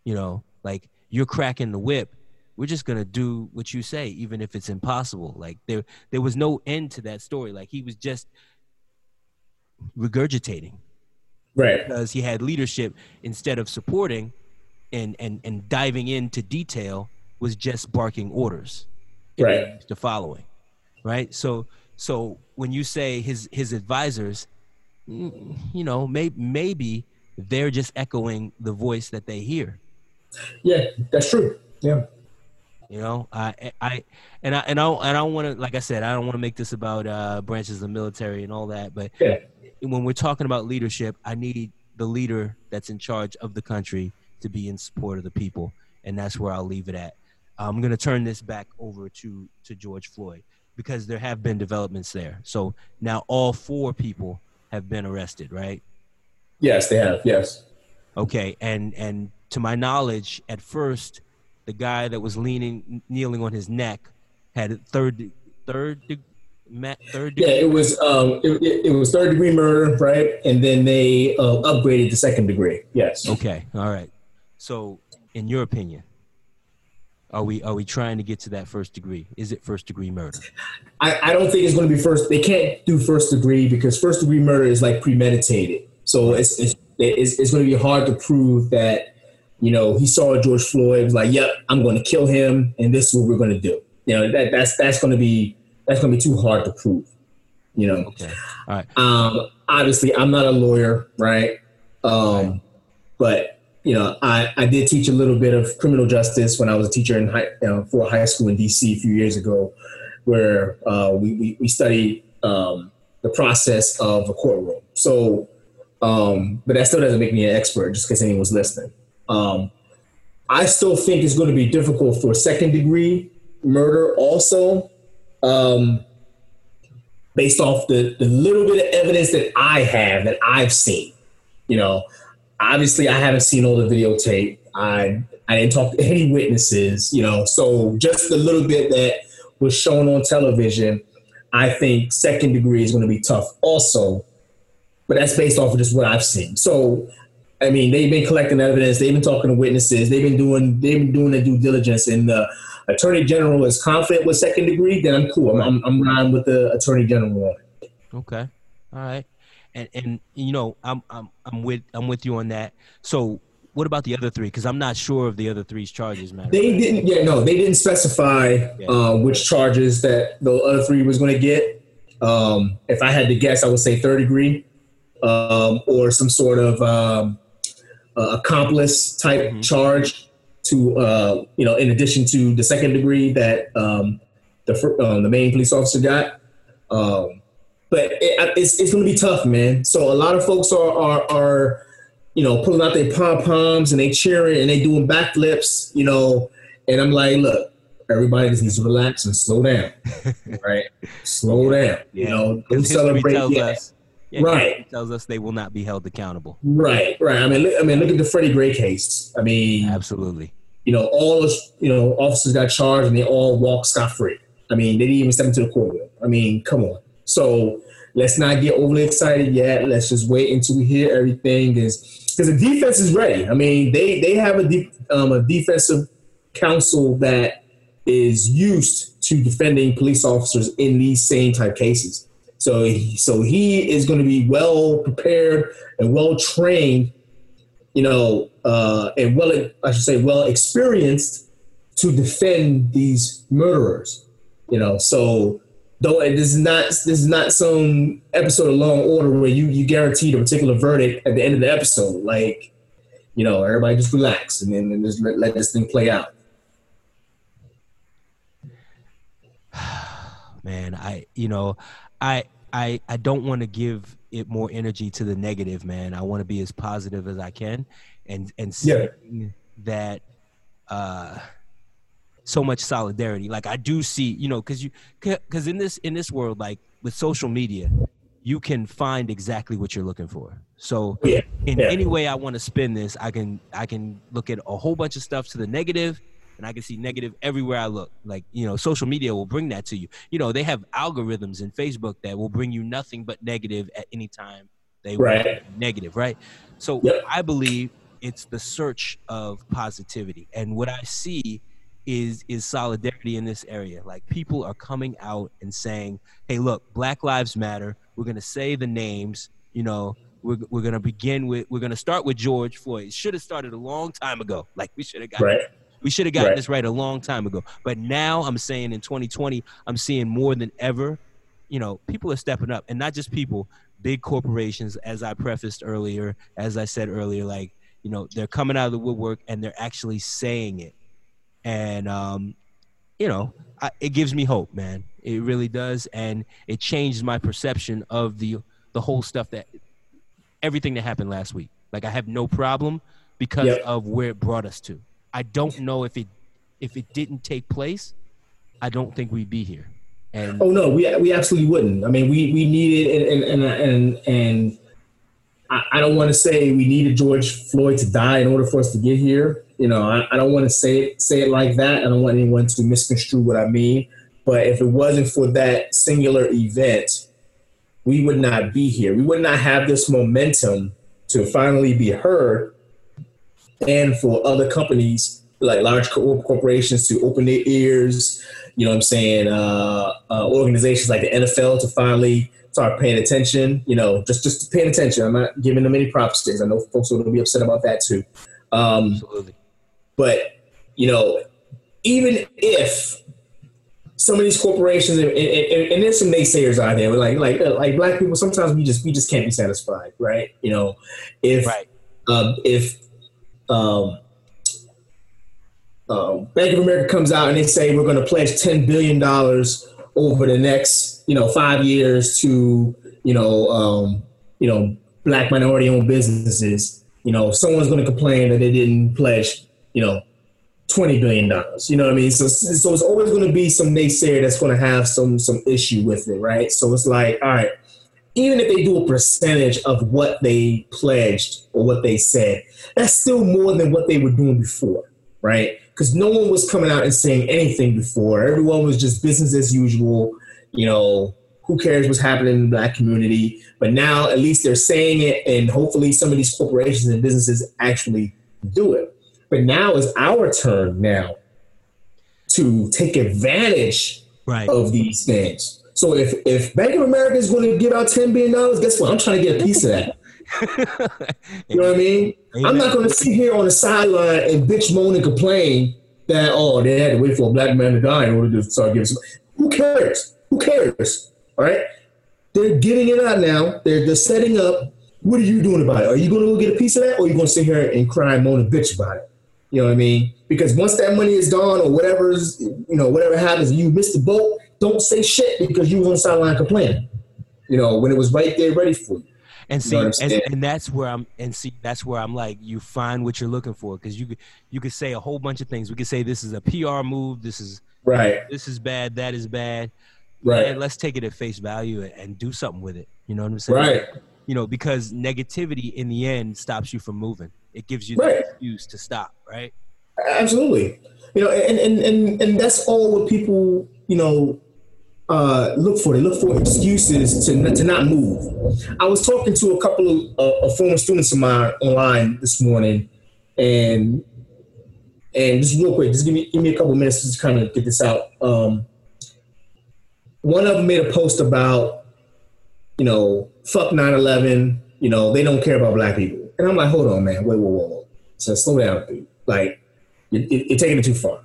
You know like you're cracking the whip. We're just going to do what you say even if it's impossible. Like there there was no end to that story. Like he was just regurgitating right. because he had leadership instead of supporting and and and diving into detail was just barking orders. Right. to following right? So so when you say his his advisors mm, you know may, maybe they're just echoing the voice that they hear. Yeah that's true. Yeah. You know i i and i and i, and I don't want to like i said i don't want to make this about uh branches of the military and all that but yeah. when we're talking about leadership i need the leader that's in charge of the country to be in support of the people, and that's where I'll leave it at. I'm going to turn this back over to to George Floyd because there have been developments there. So now all four people have been arrested, right? Yes, they have. Yes. Okay, and and to my knowledge, at first, the guy that was leaning, kneeling on his neck, had third third third degree. Yeah, it was um, it, it, was third degree murder, right? And then they uh, upgraded to second degree. Yes. Okay. All right. So, in your opinion, are we are we trying to get to that first degree? Is it first degree murder? I, I don't think it's going to be first. They can't do first degree because first degree murder is like premeditated. So it's it's, it's, it's going to be hard to prove that you know he saw George Floyd was like, "Yep, I'm going to kill him, and this is what we're going to do." You know that that's that's going to be that's going to be too hard to prove. You know. Okay. All right. Um. Obviously, I'm not a lawyer, right? Um. Right. But you know, I, I did teach a little bit of criminal justice when I was a teacher in high, you know, for high school in DC a few years ago, where uh, we, we, we, studied um, the process of a courtroom. So, um, but that still doesn't make me an expert, just because anyone's listening. Um, I still think it's going to be difficult for second degree murder, also, um, based off the, the little bit of evidence that I have that I've seen. You know, obviously I haven't seen all the videotape. I I didn't talk to any witnesses, you know. So just the little bit that was shown on television, I think second degree is going to be tough also. But that's based off of just what I've seen. So I mean, they've been collecting evidence, they've been talking to witnesses, they've been doing they've been doing the due diligence and the attorney general is confident with second degree, then I'm cool. I'm, I'm, I'm with the attorney general Okay. All right and and you know I'm I'm I'm with I'm with you on that. So what about the other three? Because I'm not sure of the other three's charges, man. They didn't. Yeah, no, they didn't specify yeah. uh, which charges that the other three was going to get. Um, if I had to guess, I would say third degree um, or some sort of um, uh, accomplice type mm-hmm. charge to uh, you know, in addition to the second degree that um, the uh, the main police officer got. But it, it's it's going to be tough, man. So a lot of folks are are are you know pulling out their pom poms and they cheering and they doing backflips, you know. And I'm like, look, everybody just needs to relax and slow down, right? slow down, Yeah. you know. Don't celebrate tells yet. us, yeah, Right. tells us they will not be held accountable. Right, right. I mean, look, I mean, look at the Freddie Gray case. I mean, Absolutely. you know, all those, you know, officers got charged and they all walked scot free. I mean, they didn't even step into the courtroom. I mean, come on. So let's not get overly excited yet. Let's just wait until we hear everything. Because the defense is ready. I mean, they they have a um, a defensive counsel that is used to defending police officers in these same type cases. So he, so he is going to be well prepared and well trained you know, uh, and well, I should say, well experienced to defend these murderers. You know, so though this is not this is not some episode of Law and Order where you you guaranteed a particular verdict at the end of the episode. Like, you know, everybody just relax and then and just let, let this thing play out. man i you know i i i don't want to give it more energy to the negative man i want to be as positive as i can and and Yeah. that uh so much solidarity. Like i do see you know because you because in this in this world like with social media you can find exactly what you're looking for. So Yeah, in yeah. any way i want to spin this i can i can look at a whole bunch of stuff to the negative and i can see negative everywhere i look. Like you know social media will bring that to you. You know they have algorithms in facebook that will bring you nothing but negative at any time they want Right. negative right? So i believe it's the search of positivity. And what i see is is solidarity in this area like people are coming out and saying hey look black lives matter we're going to say the names you know we're, we're going to begin with we're going to start with george floyd it should have started a long time ago like we should have got Right. we should have gotten Right. this right a long time ago. But now I'm saying in 2020, I'm seeing more than ever, you know, people are stepping up and not just people, big corporations, as I prefaced earlier, as I said earlier, like, you know, they're coming out of the woodwork and they're actually saying it. And, um, you know, I, it gives me hope, man. It really does. And it changed my perception of the, the whole stuff that, everything that happened last week. Like, I have no problem because Yep. of where it brought us to. I don't know if it if it didn't take place, I don't think we'd be here. And Oh no, we we absolutely wouldn't. I mean, we we needed and and and and, and I, don't want to say we needed George Floyd to die in order for us to get here. You know, I, I don't want to say it say it like that. I don't want anyone to misconstrue what I mean. But if it wasn't for that singular event, we would not be here. We would not have this momentum to finally be heard, and for other companies like large corporations to open their ears. You know what I'm saying? Uh, uh, organizations like the NFL to finally start paying attention. You know, just just paying attention. I'm not giving them any props. Things. I know folks will be upset about that too. Um, absolutely. but you know, even if some of these corporations and, and, and, and there's some naysayers out there, but like like like black people, sometimes we just we just can't be satisfied, right? You know, if Right. um, if um, uh, Bank of America comes out and they say we're going to pledge ten billion dollars over the next you know five years to you know um, you know black minority owned businesses, you know someone's going to complain that they didn't pledge you know twenty billion dollars. You know what I mean? So so it's always going to be some naysayer that's going to have some some issue with it, right? So it's like all right. Even if they do a percentage of what they pledged or what they said, that's still more than what they were doing before, right? Because no one was coming out and saying anything before. Everyone was just business as usual. You know, who cares what's happening in the black community? But now at least they're saying it, and hopefully some of these corporations and businesses actually do it. But now is our turn now to take advantage Right. of these things. So if if Bank of America is going to give out ten billion dollars, guess what? I'm trying to get a piece of that. You know what I mean? I'm not going to sit here on the sideline and bitch, moan, and complain that oh they had to wait for a black man to die in order to start giving. Some, who cares? Who cares? All right, they're giving it out now. They're they're setting up. What are you doing about it? Are you going to go get a piece of that, or are you going to sit here and cry, and moan, and bitch about it? You know what I mean? Because once that money is gone, or whatever's you know whatever happens, you missed the boat. Don't say shit because you was on the sideline complaining. You know, when it was right there, ready for you. And see, and, and, that's where I'm, and see, that's where I'm like, you find what you're looking for because you could, you could say a whole bunch of things. We could say this is a PR move, this is right, this is bad, that is bad, right. And let's take it at face value and, and do something with it. You know what I'm saying? Right. You know, because negativity in the end stops you from moving. It gives you the excuse to stop. Right. Absolutely. You know, and and and and that's all what people, you know, uh, look for. They look for excuses to to not move. I was talking to a couple of, uh, former students of mine online this morning, and and just real quick, just give me give me a couple minutes to just kind of get this out. Um, one of them made a post about, you know, fuck 9-11, you know, they don't care about black people. And I'm like, hold on, man, wait, whoa, whoa, whoa. So slow down, dude. Like, you're, you're taking it too far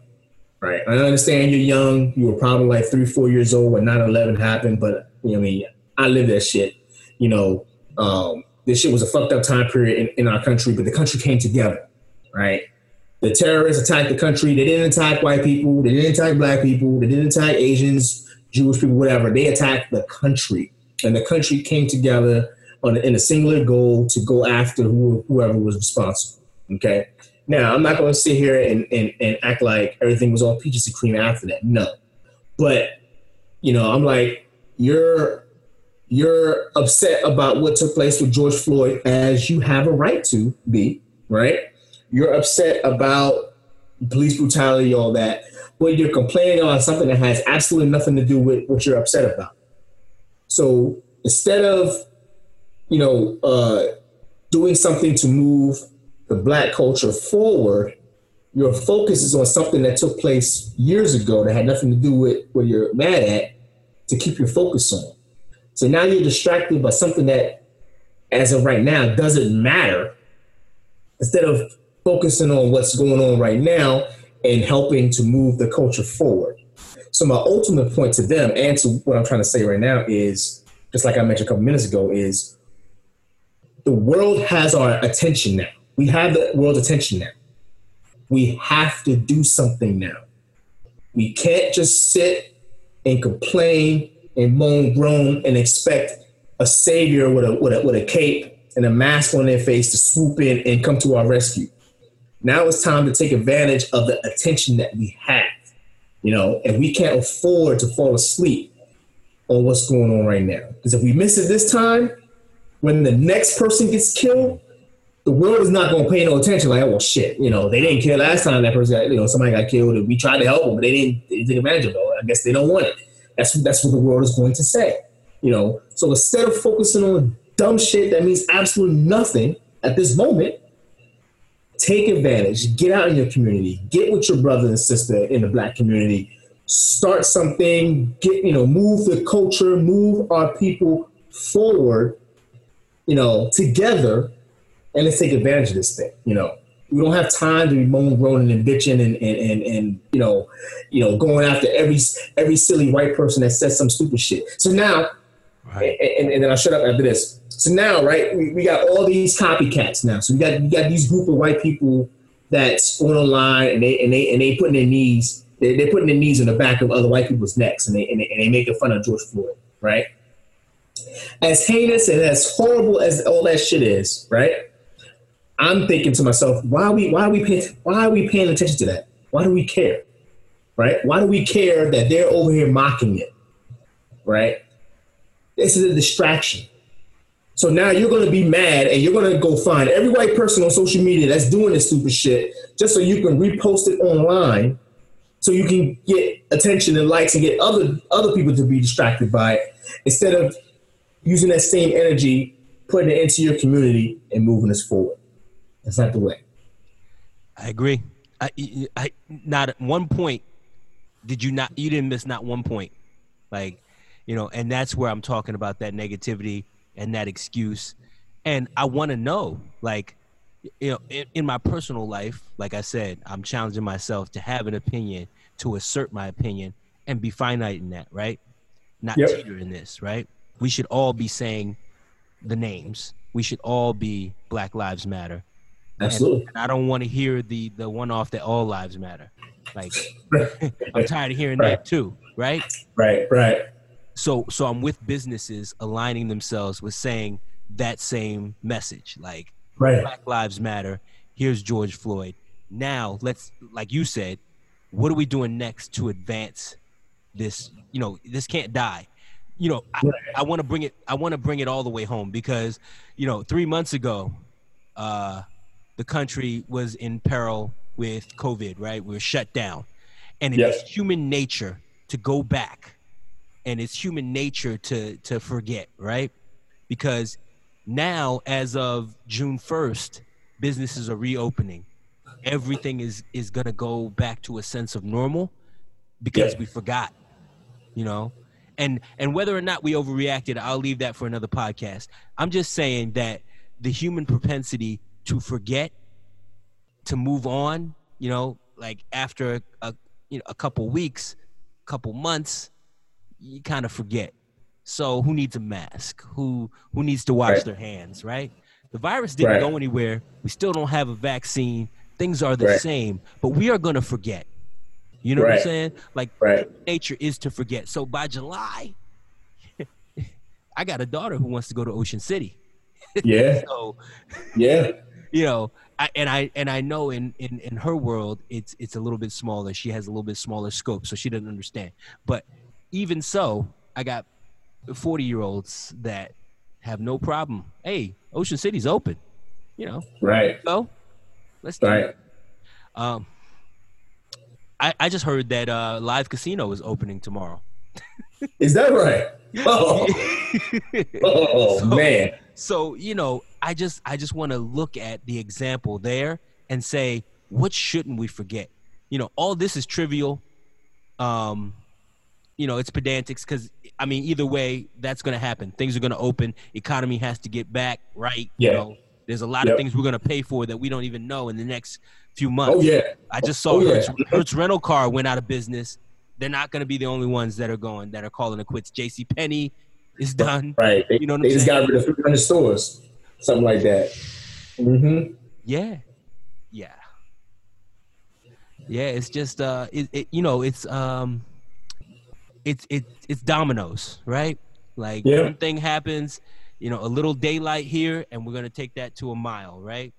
right? I understand you're young. You were probably like three, four years old when 9-11 happened, but you know, I mean, I lived that shit. You know, um, this shit was a fucked up time period in, in our country, but the country came together, right? The terrorists attacked the country. They didn't attack white people. They didn't attack black people. They didn't attack Asians, Jewish people, whatever. They attacked the country, and the country came together on in a singular goal to go after whoever was responsible. Okay, now, I'm not going to sit here and, and, and act like everything was all peaches and cream after that. No. But, you know, I'm like, you're you're upset about what took place with George Floyd, as you have a right to be, right? You're upset about police brutality, all that, but you're complaining on something that has absolutely nothing to do with what you're upset about. So instead of, you know, uh, doing something to move the black culture forward, your focus is on something that took place years ago that had nothing to do with what you're mad at to keep your focus on. So now you're distracted by something that, as of right now, doesn't matter. Instead of focusing on what's going on right now and helping to move the culture forward. So my ultimate point to them and to what I'm trying to say right now is, just like I mentioned a couple minutes ago, is the world has our attention now we have the world's attention now. We have to do something now. We can't just sit and complain and moan, groan, and expect a savior with a, with a, with a cape and a mask on their face to swoop in and come to our rescue. Now it's time to take advantage of the attention that we have, you know, and we can't afford to fall asleep on what's going on right now. Because if we miss it this time, when the next person gets killed, the world is not going to pay no attention. Like, oh well, shit, you know, they didn't care last time that person, got, you know, somebody got killed, and we tried to help them, but they didn't, they didn't take advantage of it. I guess they don't want it. That's that's what the world is going to say, you know. So instead of focusing on dumb shit that means absolutely nothing at this moment, take advantage. Get out in your community. Get with your brother and sister in the black community. Start something. Get you know, move the culture, move our people forward. You know, together and let's take advantage of this thing. You know, we don't have time to be moaning, groaning, and bitching, and, and and and you know, you know, going after every every silly white person that says some stupid shit. So now, right. and, and, then I'll shut up after this. So now, right, we, we got all these copycats now. So we got we got these group of white people that's going online and they and they and they putting their knees, they, they're putting their knees in the back of other white people's necks, and they and they, and they making fun of George Floyd, right? As heinous and as horrible as all that shit is, right? I'm thinking to myself, why are we why are we paying why are we paying attention to that? Why do we care? Right? Why do we care that they're over here mocking it? Right? This is a distraction. So now you're going to be mad and you're going to go find every white person on social media that's doing this stupid shit just so you can repost it online so you can get attention and likes and get other other people to be distracted by it instead of using that same energy putting it into your community and moving us forward. That's not the way. I agree. I, I not at one point did you not you didn't miss not one point. Like, you know, and that's where I'm talking about that negativity and that excuse. And I want to know, like, you know, in, in, my personal life, like I said, I'm challenging myself to have an opinion, to assert my opinion, and be finite in that, right? Not yep. teeter in this, right? We should all be saying the names. We should all be Black Lives Matter. Absolutely. And, I don't want to hear the the one off that all lives matter. Like I'm tired of hearing right. that too, right? Right, right. so so I'm with businesses aligning themselves with saying that same message, like right. Black Lives Matter. Here's George Floyd. Now let's, like you said, what are we doing next to advance this? You know, this can't die. You know, I. I want to bring it. I want to bring it all the way home because, you know, three months ago, uh, the country was in peril with COVID. Right, we were shut down, and Yes. it's human nature to go back, and it's human nature to to forget. Right, because now, as of June first, businesses are reopening. Everything is is gonna go back to a sense of normal because we forgot, you know. And and whether or not we overreacted, I'll leave that for another podcast. I'm just saying that the human propensity to forget, to move on, you know, like after a you know a couple weeks, couple months, you kind of forget. So who needs a mask? Who who needs to wash Right. their hands, right? The virus didn't Right. go anywhere. We still don't have a vaccine. Things are the Right. same, but we are going to forget. You know what I'm saying? Like nature is to forget. So by July, I got a daughter who wants to go to Ocean City. Yeah. So Yeah. You know, I, and I and I know in, in in her world, it's it's a little bit smaller. She has a little bit smaller scope, so she doesn't understand. But even so, I got forty year olds that have no problem. Hey, Ocean City's open. You know, Right. so let's do Right. it. Um, I I just heard that uh, live casino is opening tomorrow. Is that right? Oh, oh So- man. So, you know, I just I just want to look at the example there and say, what shouldn't we forget? You know, all this is trivial. Um, you know, it's pedantics because I mean, either way, that's gonna happen. Things are gonna open. Economy has to get back right. You Yeah. know, there's a lot Yep. of things we're gonna pay for that we don't even know in the next few months. Oh yeah. I just saw Oh, yeah. Hertz, Hertz rental car went out of business. They're not going to be the only ones that are going that are calling it quits. J.C. Penney is done. Right. They, You know what they I'm just saying? got rid of 300 stores, something like that. Mm-hmm. Yeah, yeah, yeah. It's just uh, it, it you know, it's um, it's it it's dominoes, right? Like Yeah. one thing happens, you know, a little daylight here, and we're gonna take that to a mile, right?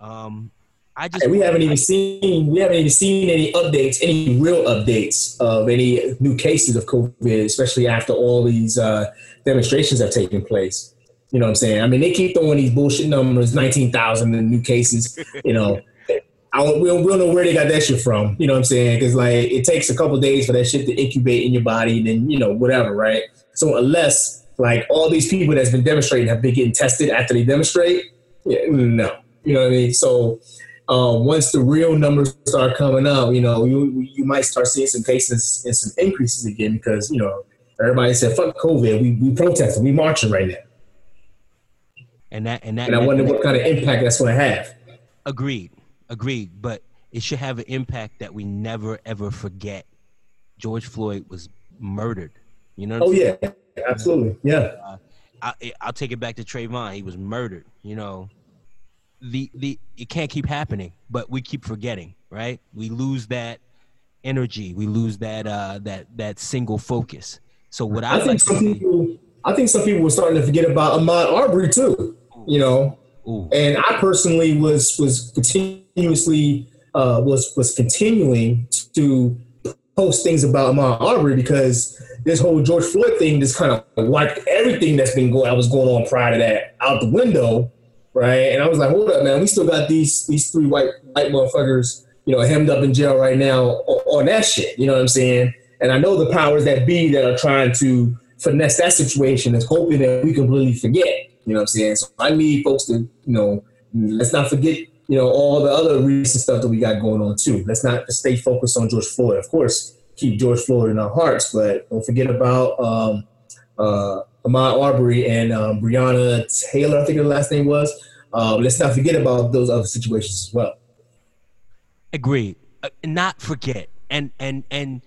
Um, I just And we haven't even seen we haven't even seen any updates, any real updates of any new cases of COVID, especially after all these uh, demonstrations have taken place. You know what I'm saying? I mean, they keep throwing these bullshit numbers, nineteen thousand new cases. You know, I don't, we, don't, we don't know where they got that shit from. You know what I'm saying? Because like it takes a couple days for that shit to incubate in your body, and then you know whatever, right? So unless like all these people that's been demonstrating have been getting tested after they demonstrate, yeah, no, you know what I mean? So um, once the real numbers start coming up, you know, you you might start seeing some cases and some increases again because you know everybody said fuck COVID, we we protesting, we marching right now, and that and that. and I wonder what kind of impact that's going to have. Agreed. Agreed. But it should have an impact that we never ever forget. George Floyd was murdered. You know. Oh saying? yeah, absolutely, yeah, I, I'll take it back to Trayvon. He was murdered. You know. The the it can't keep happening, but we keep forgetting, right? We lose that energy. We lose that uh that that single focus. So what I, I like think to some see, people, I think some people were starting to forget about Ahmaud Arbery too. You know, ooh, and I personally was was continuously uh, was was continuing to post things about Ahmaud Arbery because this whole George Floyd thing just kind of wiped everything that's been going that was going on prior to that out the window, right? And I was like, hold up, man, we still got these these three white white motherfuckers, you know, hemmed up in jail right now on, on that shit. You know what I'm saying? And I know the powers that be that are trying to finesse that situation is hoping that we completely forget. You know what I'm saying? So I need folks to, you know, let's not forget, you know, all the other recent stuff that we got going on too. Let's not stay focused on George Floyd. Of course, keep George Floyd in our hearts, but don't forget about um, uh, Ahmaud Arbery and um, Breonna Taylor, I think her last name was. Um, let's not forget about those other situations as well. Agreed. Uh, not forget and and and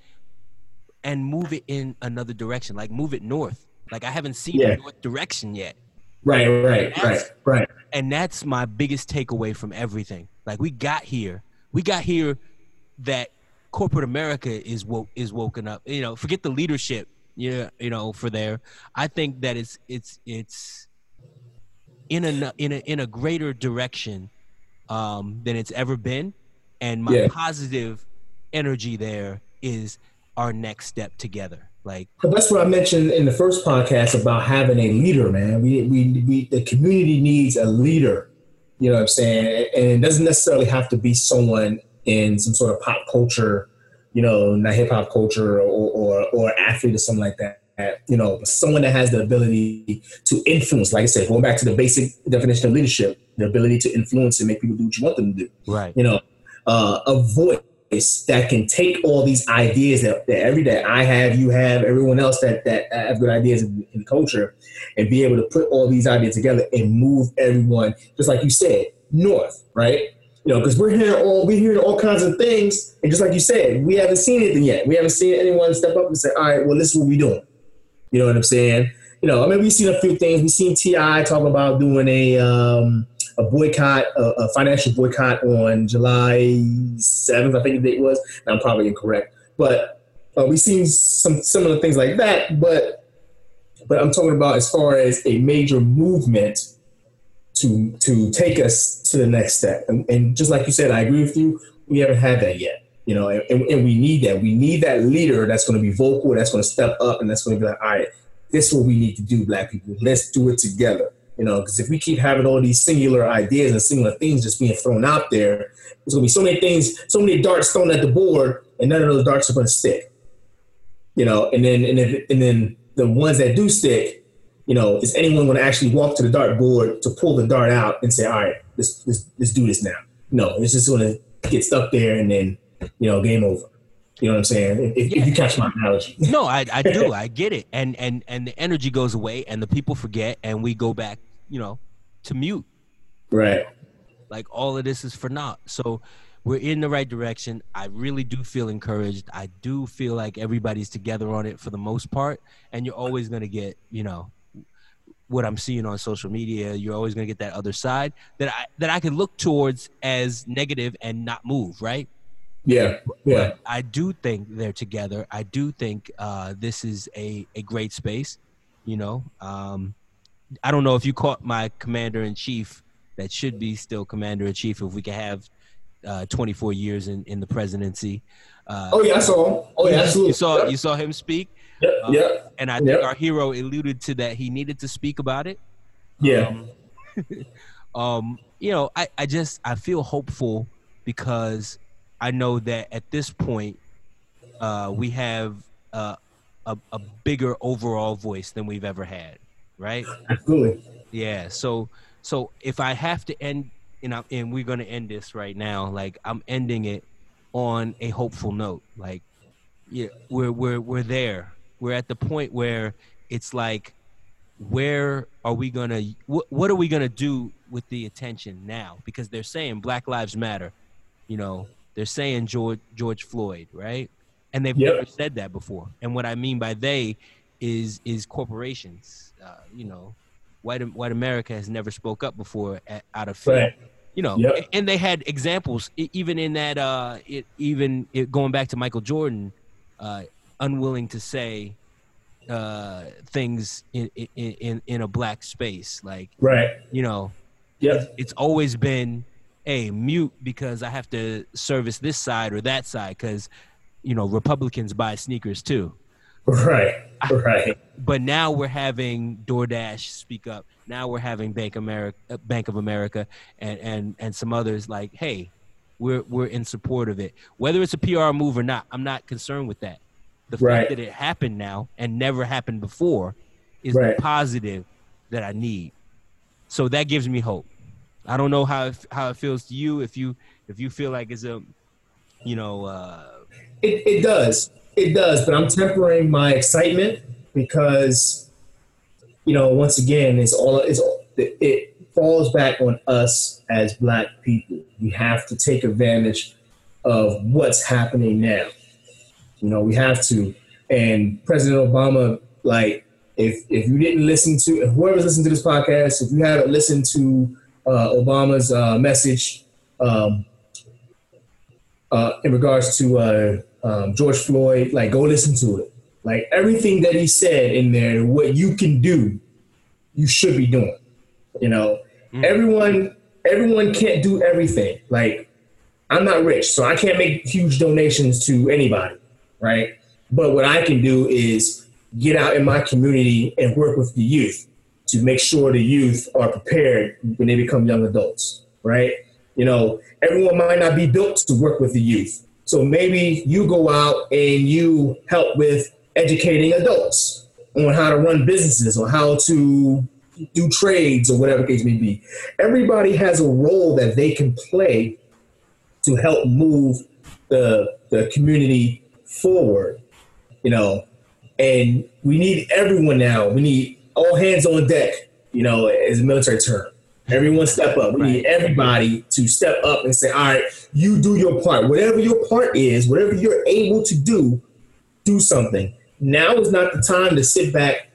and move it in another direction. Like move it north. Like I haven't seen Yeah. the north direction yet. Right, right, right, right. And that's my biggest takeaway from everything. Like we got here. We got here that corporate America is woke is woken up. You know, forget the leadership. Yeah, you know, for there, I think that it's it's it's in a in a in a greater direction um, than it's ever been, and my Yeah. positive energy there is our next step together. Like, that's what I mentioned in the first podcast about having a leader, man. We, we, we the community needs a leader. You know what I'm saying? And it doesn't necessarily have to be someone in some sort of pop culture, you know, not hip hop culture or, or or athlete or something like that. You know, someone that has the ability to influence. Like I said, going back to the basic definition of leadership, the ability to influence and make people do what you want them to do right, you know, uh, a voice that can take all these ideas that, that every day I have, you have, everyone else that that have good ideas in, in culture, and be able to put all these ideas together and move everyone, just like you said, north, right? You know, because we're hearing all we're hearing all kinds of things, and just like you said, we haven't seen anything yet. We haven't seen anyone step up and say, "All right, well, this is what we're doing." You know what I'm saying? You know, I mean, we've seen a few things. We've seen T.I. talking about doing a um, a boycott, a, a financial boycott on July seventh, I think the date was. I'm probably incorrect, but uh, we've seen some similar things like that. But but I'm talking about as far as a major movement to to take us to the next step. And, and just like you said, I agree with you. We haven't had that yet. You know, and, and we need that. We need that leader that's going to be vocal, that's going to step up, and that's going to be like, all right, this is what we need to do, black people. Let's do it together. You know, because if we keep having all these singular ideas and singular things just being thrown out there, there's going to be so many things, so many darts thrown at the board, and none of those darts are to stick. You know, and then and then and then the ones that do stick, you know, is anyone going to actually walk to the dart board to pull the dart out and say, all right, let's let's, let's do this now? No, it's just going to get stuck there and then you know, game over. You know what I'm saying? If, if you catch my analogy. no, I I do, I get it, and and and the energy goes away, and the people forget, and we go back, you know, to mute. Right. Like all of this is for naught. So we're in the right direction. I really do feel encouraged. I do feel like everybody's together on it for the most part. And you're always gonna get, you know, what I'm seeing on social media. You're always gonna get that other side that I that I can look towards as negative and not move, right? Yeah. Yeah. But I do think they're together. I do think uh, this is a, a great space. You know, um, I don't know if you caught my commander in chief that should be still commander in chief if we could have uh, 24 years in, in the presidency. Uh, Oh yeah, I saw him. Oh yeah, absolutely. you saw you saw him speak, Yep. uh, yep. and I think Yep. our hero alluded to that he needed to speak about it. Yeah. Um, um, you know, I, I just I feel hopeful because I know that at this point uh, we have uh, a, a bigger overall voice than we've ever had, right? absolutely. Yeah. So so if I have to end, you know, and we're gonna end this right now, like I'm ending it on a hopeful note. Like, yeah, we're we're we're there. We're at the point where it's like, where are we gonna? What what are we gonna do with the attention now? Because they're saying Black Lives Matter. You know, they're saying George George Floyd, right? And they've Yep. never said that before. And what I mean by they is is corporations. Uh, you know, white white America has never spoke up before at, out of fear. Right. You know, Yep. and they had examples even in that. Uh, it, even it, going back to Michael Jordan, uh, unwilling to say uh, things in, in in in a black space, like Right. you know, Yep. it's always been a mute because I have to service this side or that side because you know Republicans buy sneakers too. Right. Right. But now we're having DoorDash speak up. Now we're having Bank America, uh, Bank of America, and and and some others like, hey, we're we're in support of it. Whether it's a PR move or not, I'm not concerned with that. The Right. fact that it happened now and never happened before is Right. the positive that I need. So that gives me hope. I don't know how it, how it feels to you. If you if you feel like it's a, you know, uh, It, it does. It does. But I'm tempering my excitement because, you know, once again, it's all it's it, it falls back on us as black people. We have to take advantage of what's happening now. You know, we have to. And President Obama, like, if if you didn't listen to whoever's listening to this podcast, if you haven't listened to uh, Obama's uh, message um, uh, in regards to uh, um, George Floyd, like, go listen to it. Like everything that he said in there, what you can do, you should be doing. You know, mm. everyone everyone can't do everything. Like I'm not rich, so I can't make huge donations to anybody, right? But what I can do is get out in my community and work with the youth to make sure the youth are prepared when they become young adults, right? You know, everyone might not be built to work with the youth. So maybe you go out and you help with educating adults on how to run businesses, or how to do trades, or whatever case may be. Everybody has a role that they can play to help move the, the community forward, you know. And we need everyone now. We need all hands on deck, you know, as a military term. Everyone step up. We right. need everybody to step up and say, all right, you do your part. Whatever your part is, whatever you're able to do, do something. Now is not the time to sit back,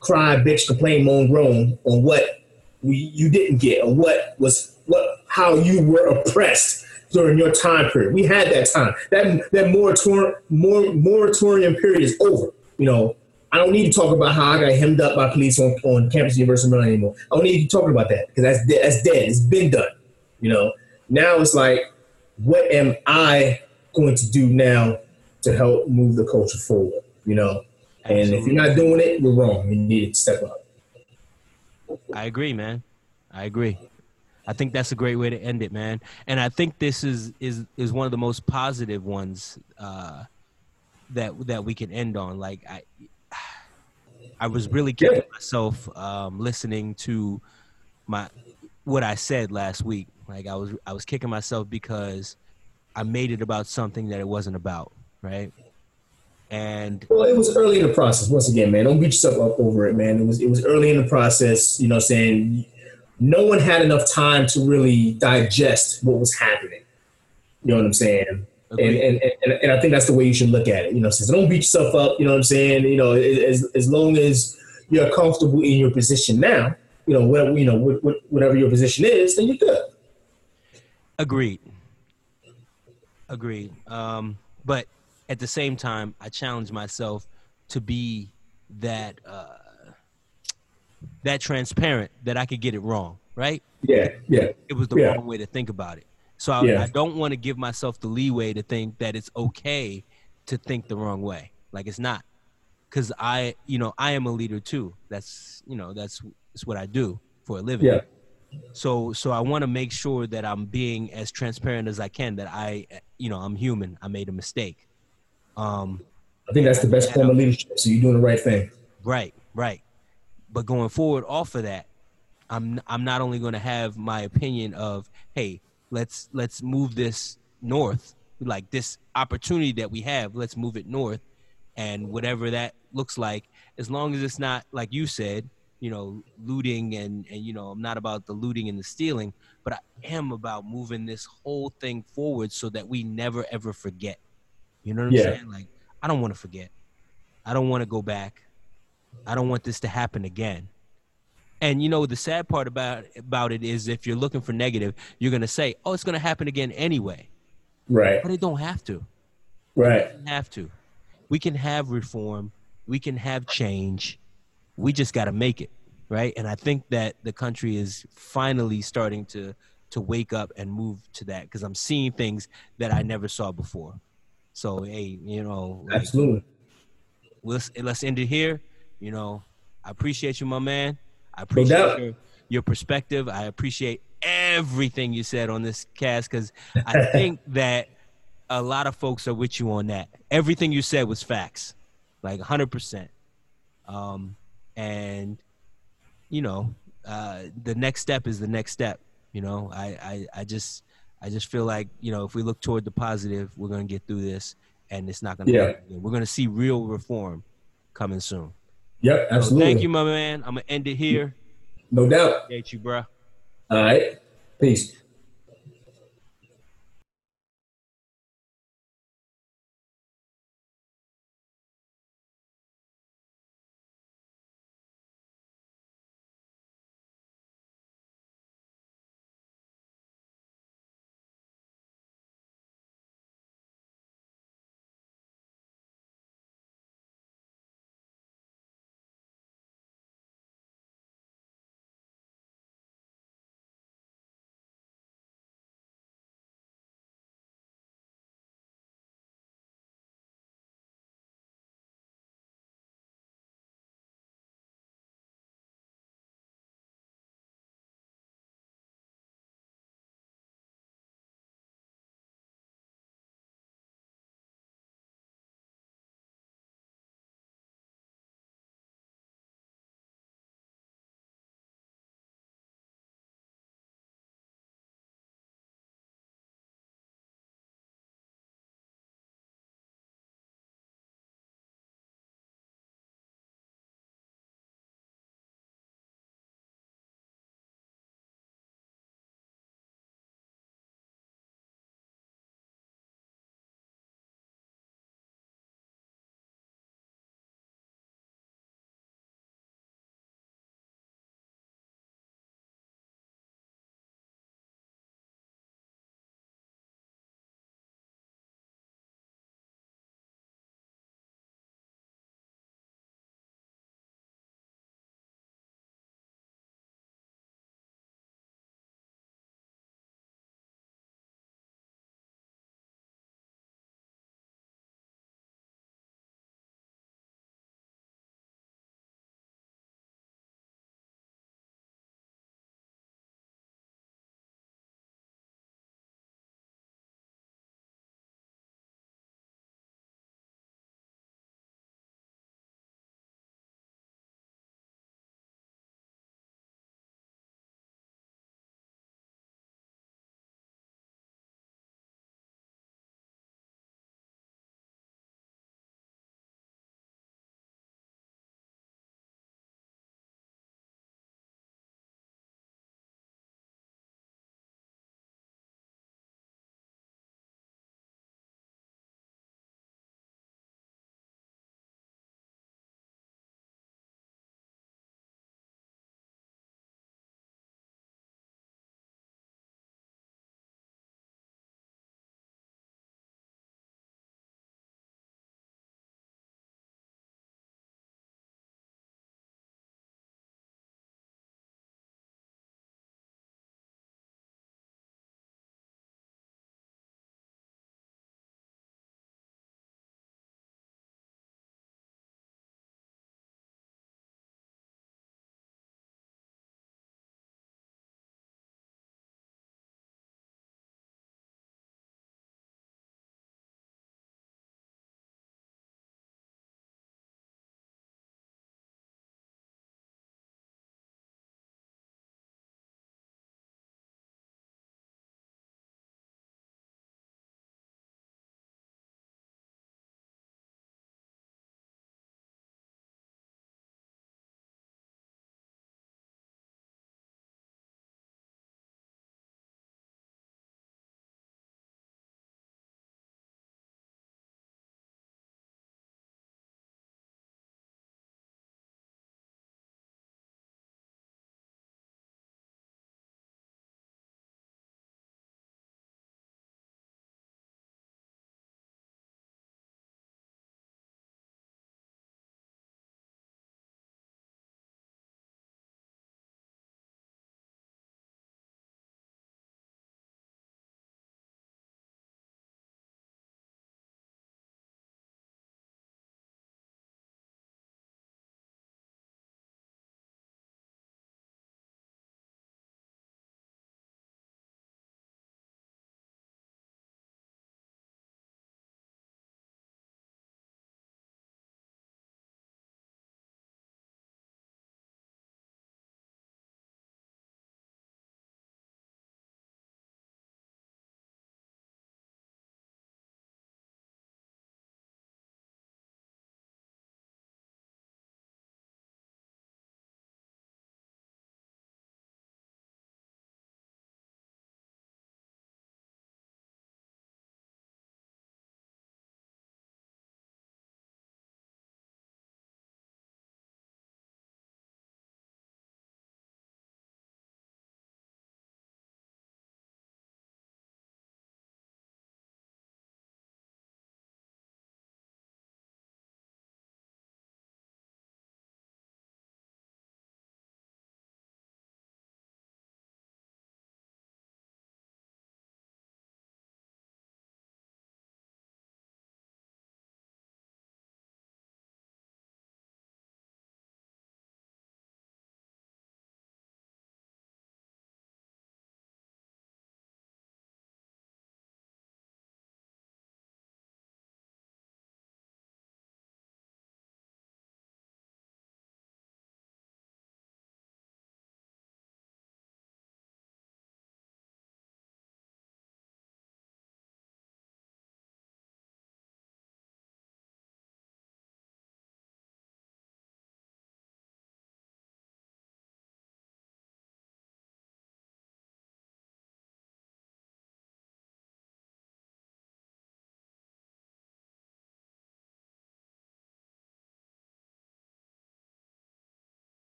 cry, bitch, complain, moan, groan on what we, you didn't get or what was what how you were oppressed during your time period. We had that time. That that moratorium moratorium period is over. You know, I don't need to talk about how I got hemmed up by police on, on campus University of Maryland anymore. I don't need to talk about that because that's de- that's dead. It's been done. You know. Now it's like, what am I going to do now to help move the culture forward? You know. And if you're not doing it, you're wrong. You need to step up. I agree, man. I agree. I think that's a great way to end it, man. And I think this is is is one of the most positive ones uh, that that we can end on. Like I, I was really kicking myself um, listening to my what I said last week. Like I was I was kicking myself because I made it about something that it wasn't about, right? And well, it was early in the process. Once again, man, don't beat yourself up over it, man. It was it was early in the process. You know, saying no one had enough time to really digest what was happening. You know what I'm saying? And, and, and, and I think that's the way you should look at it. You know, so don't beat yourself up. You know what I'm saying? You know, as, as long as you're comfortable in your position now, you know, whatever, you know, whatever your position is, then you're good. Agreed. Agreed. Um, but at the same time, I challenge myself to be that uh, that transparent that I could get it wrong, right? Yeah, yeah. It was the yeah. wrong way to think about it. So I, yeah. I don't want to give myself the leeway to think that it's okay to think the wrong way. Like it's not, because I, you know, I am a leader too. That's you know that's that's what I do for a living. Yeah. So so I want to make sure that I'm being as transparent as I can. That I, you know, I'm human. I made a mistake. Um, I think that's the best form of leadership. So you're doing the right thing. Right, right. But going forward off of that, I'm I'm not only going to have my opinion of hey, let's let's move this north, like this opportunity that we have, let's move it north, and whatever that looks like, as long as it's not like you said, you know, looting and and you know, I'm not about the looting and the stealing, but I am about moving this whole thing forward so that we never ever forget. You know what I'm yeah. saying? Like I don't want to forget. I don't want to go back. I don't want this to happen again. And you know the sad part about about it is if you're looking for negative, you're gonna say, "Oh, it's gonna happen again anyway." Right. But it don't have to. Right. have to. We can have reform. We can have change. We just got to make it right. And I think that the country is finally starting to to wake up and move to that because I'm seeing things that I never saw before. So hey, you know, like, absolutely. Let's let's end it here. You know, I appreciate you, my man. I appreciate no your, your perspective. I appreciate everything you said on this cast because I think that a lot of folks are with you on that. Everything you said was facts, like 100%. Um, and, you know, uh, the next step is the next step. You know, I, I, I just, I just feel like, you know, if we look toward the positive, we're going to get through this and it's not going to, yeah. we're going to see real reform coming soon. Yep, absolutely. So thank you, my man. I'm gonna end it here. No doubt. Appreciate you, bro. All right. Peace.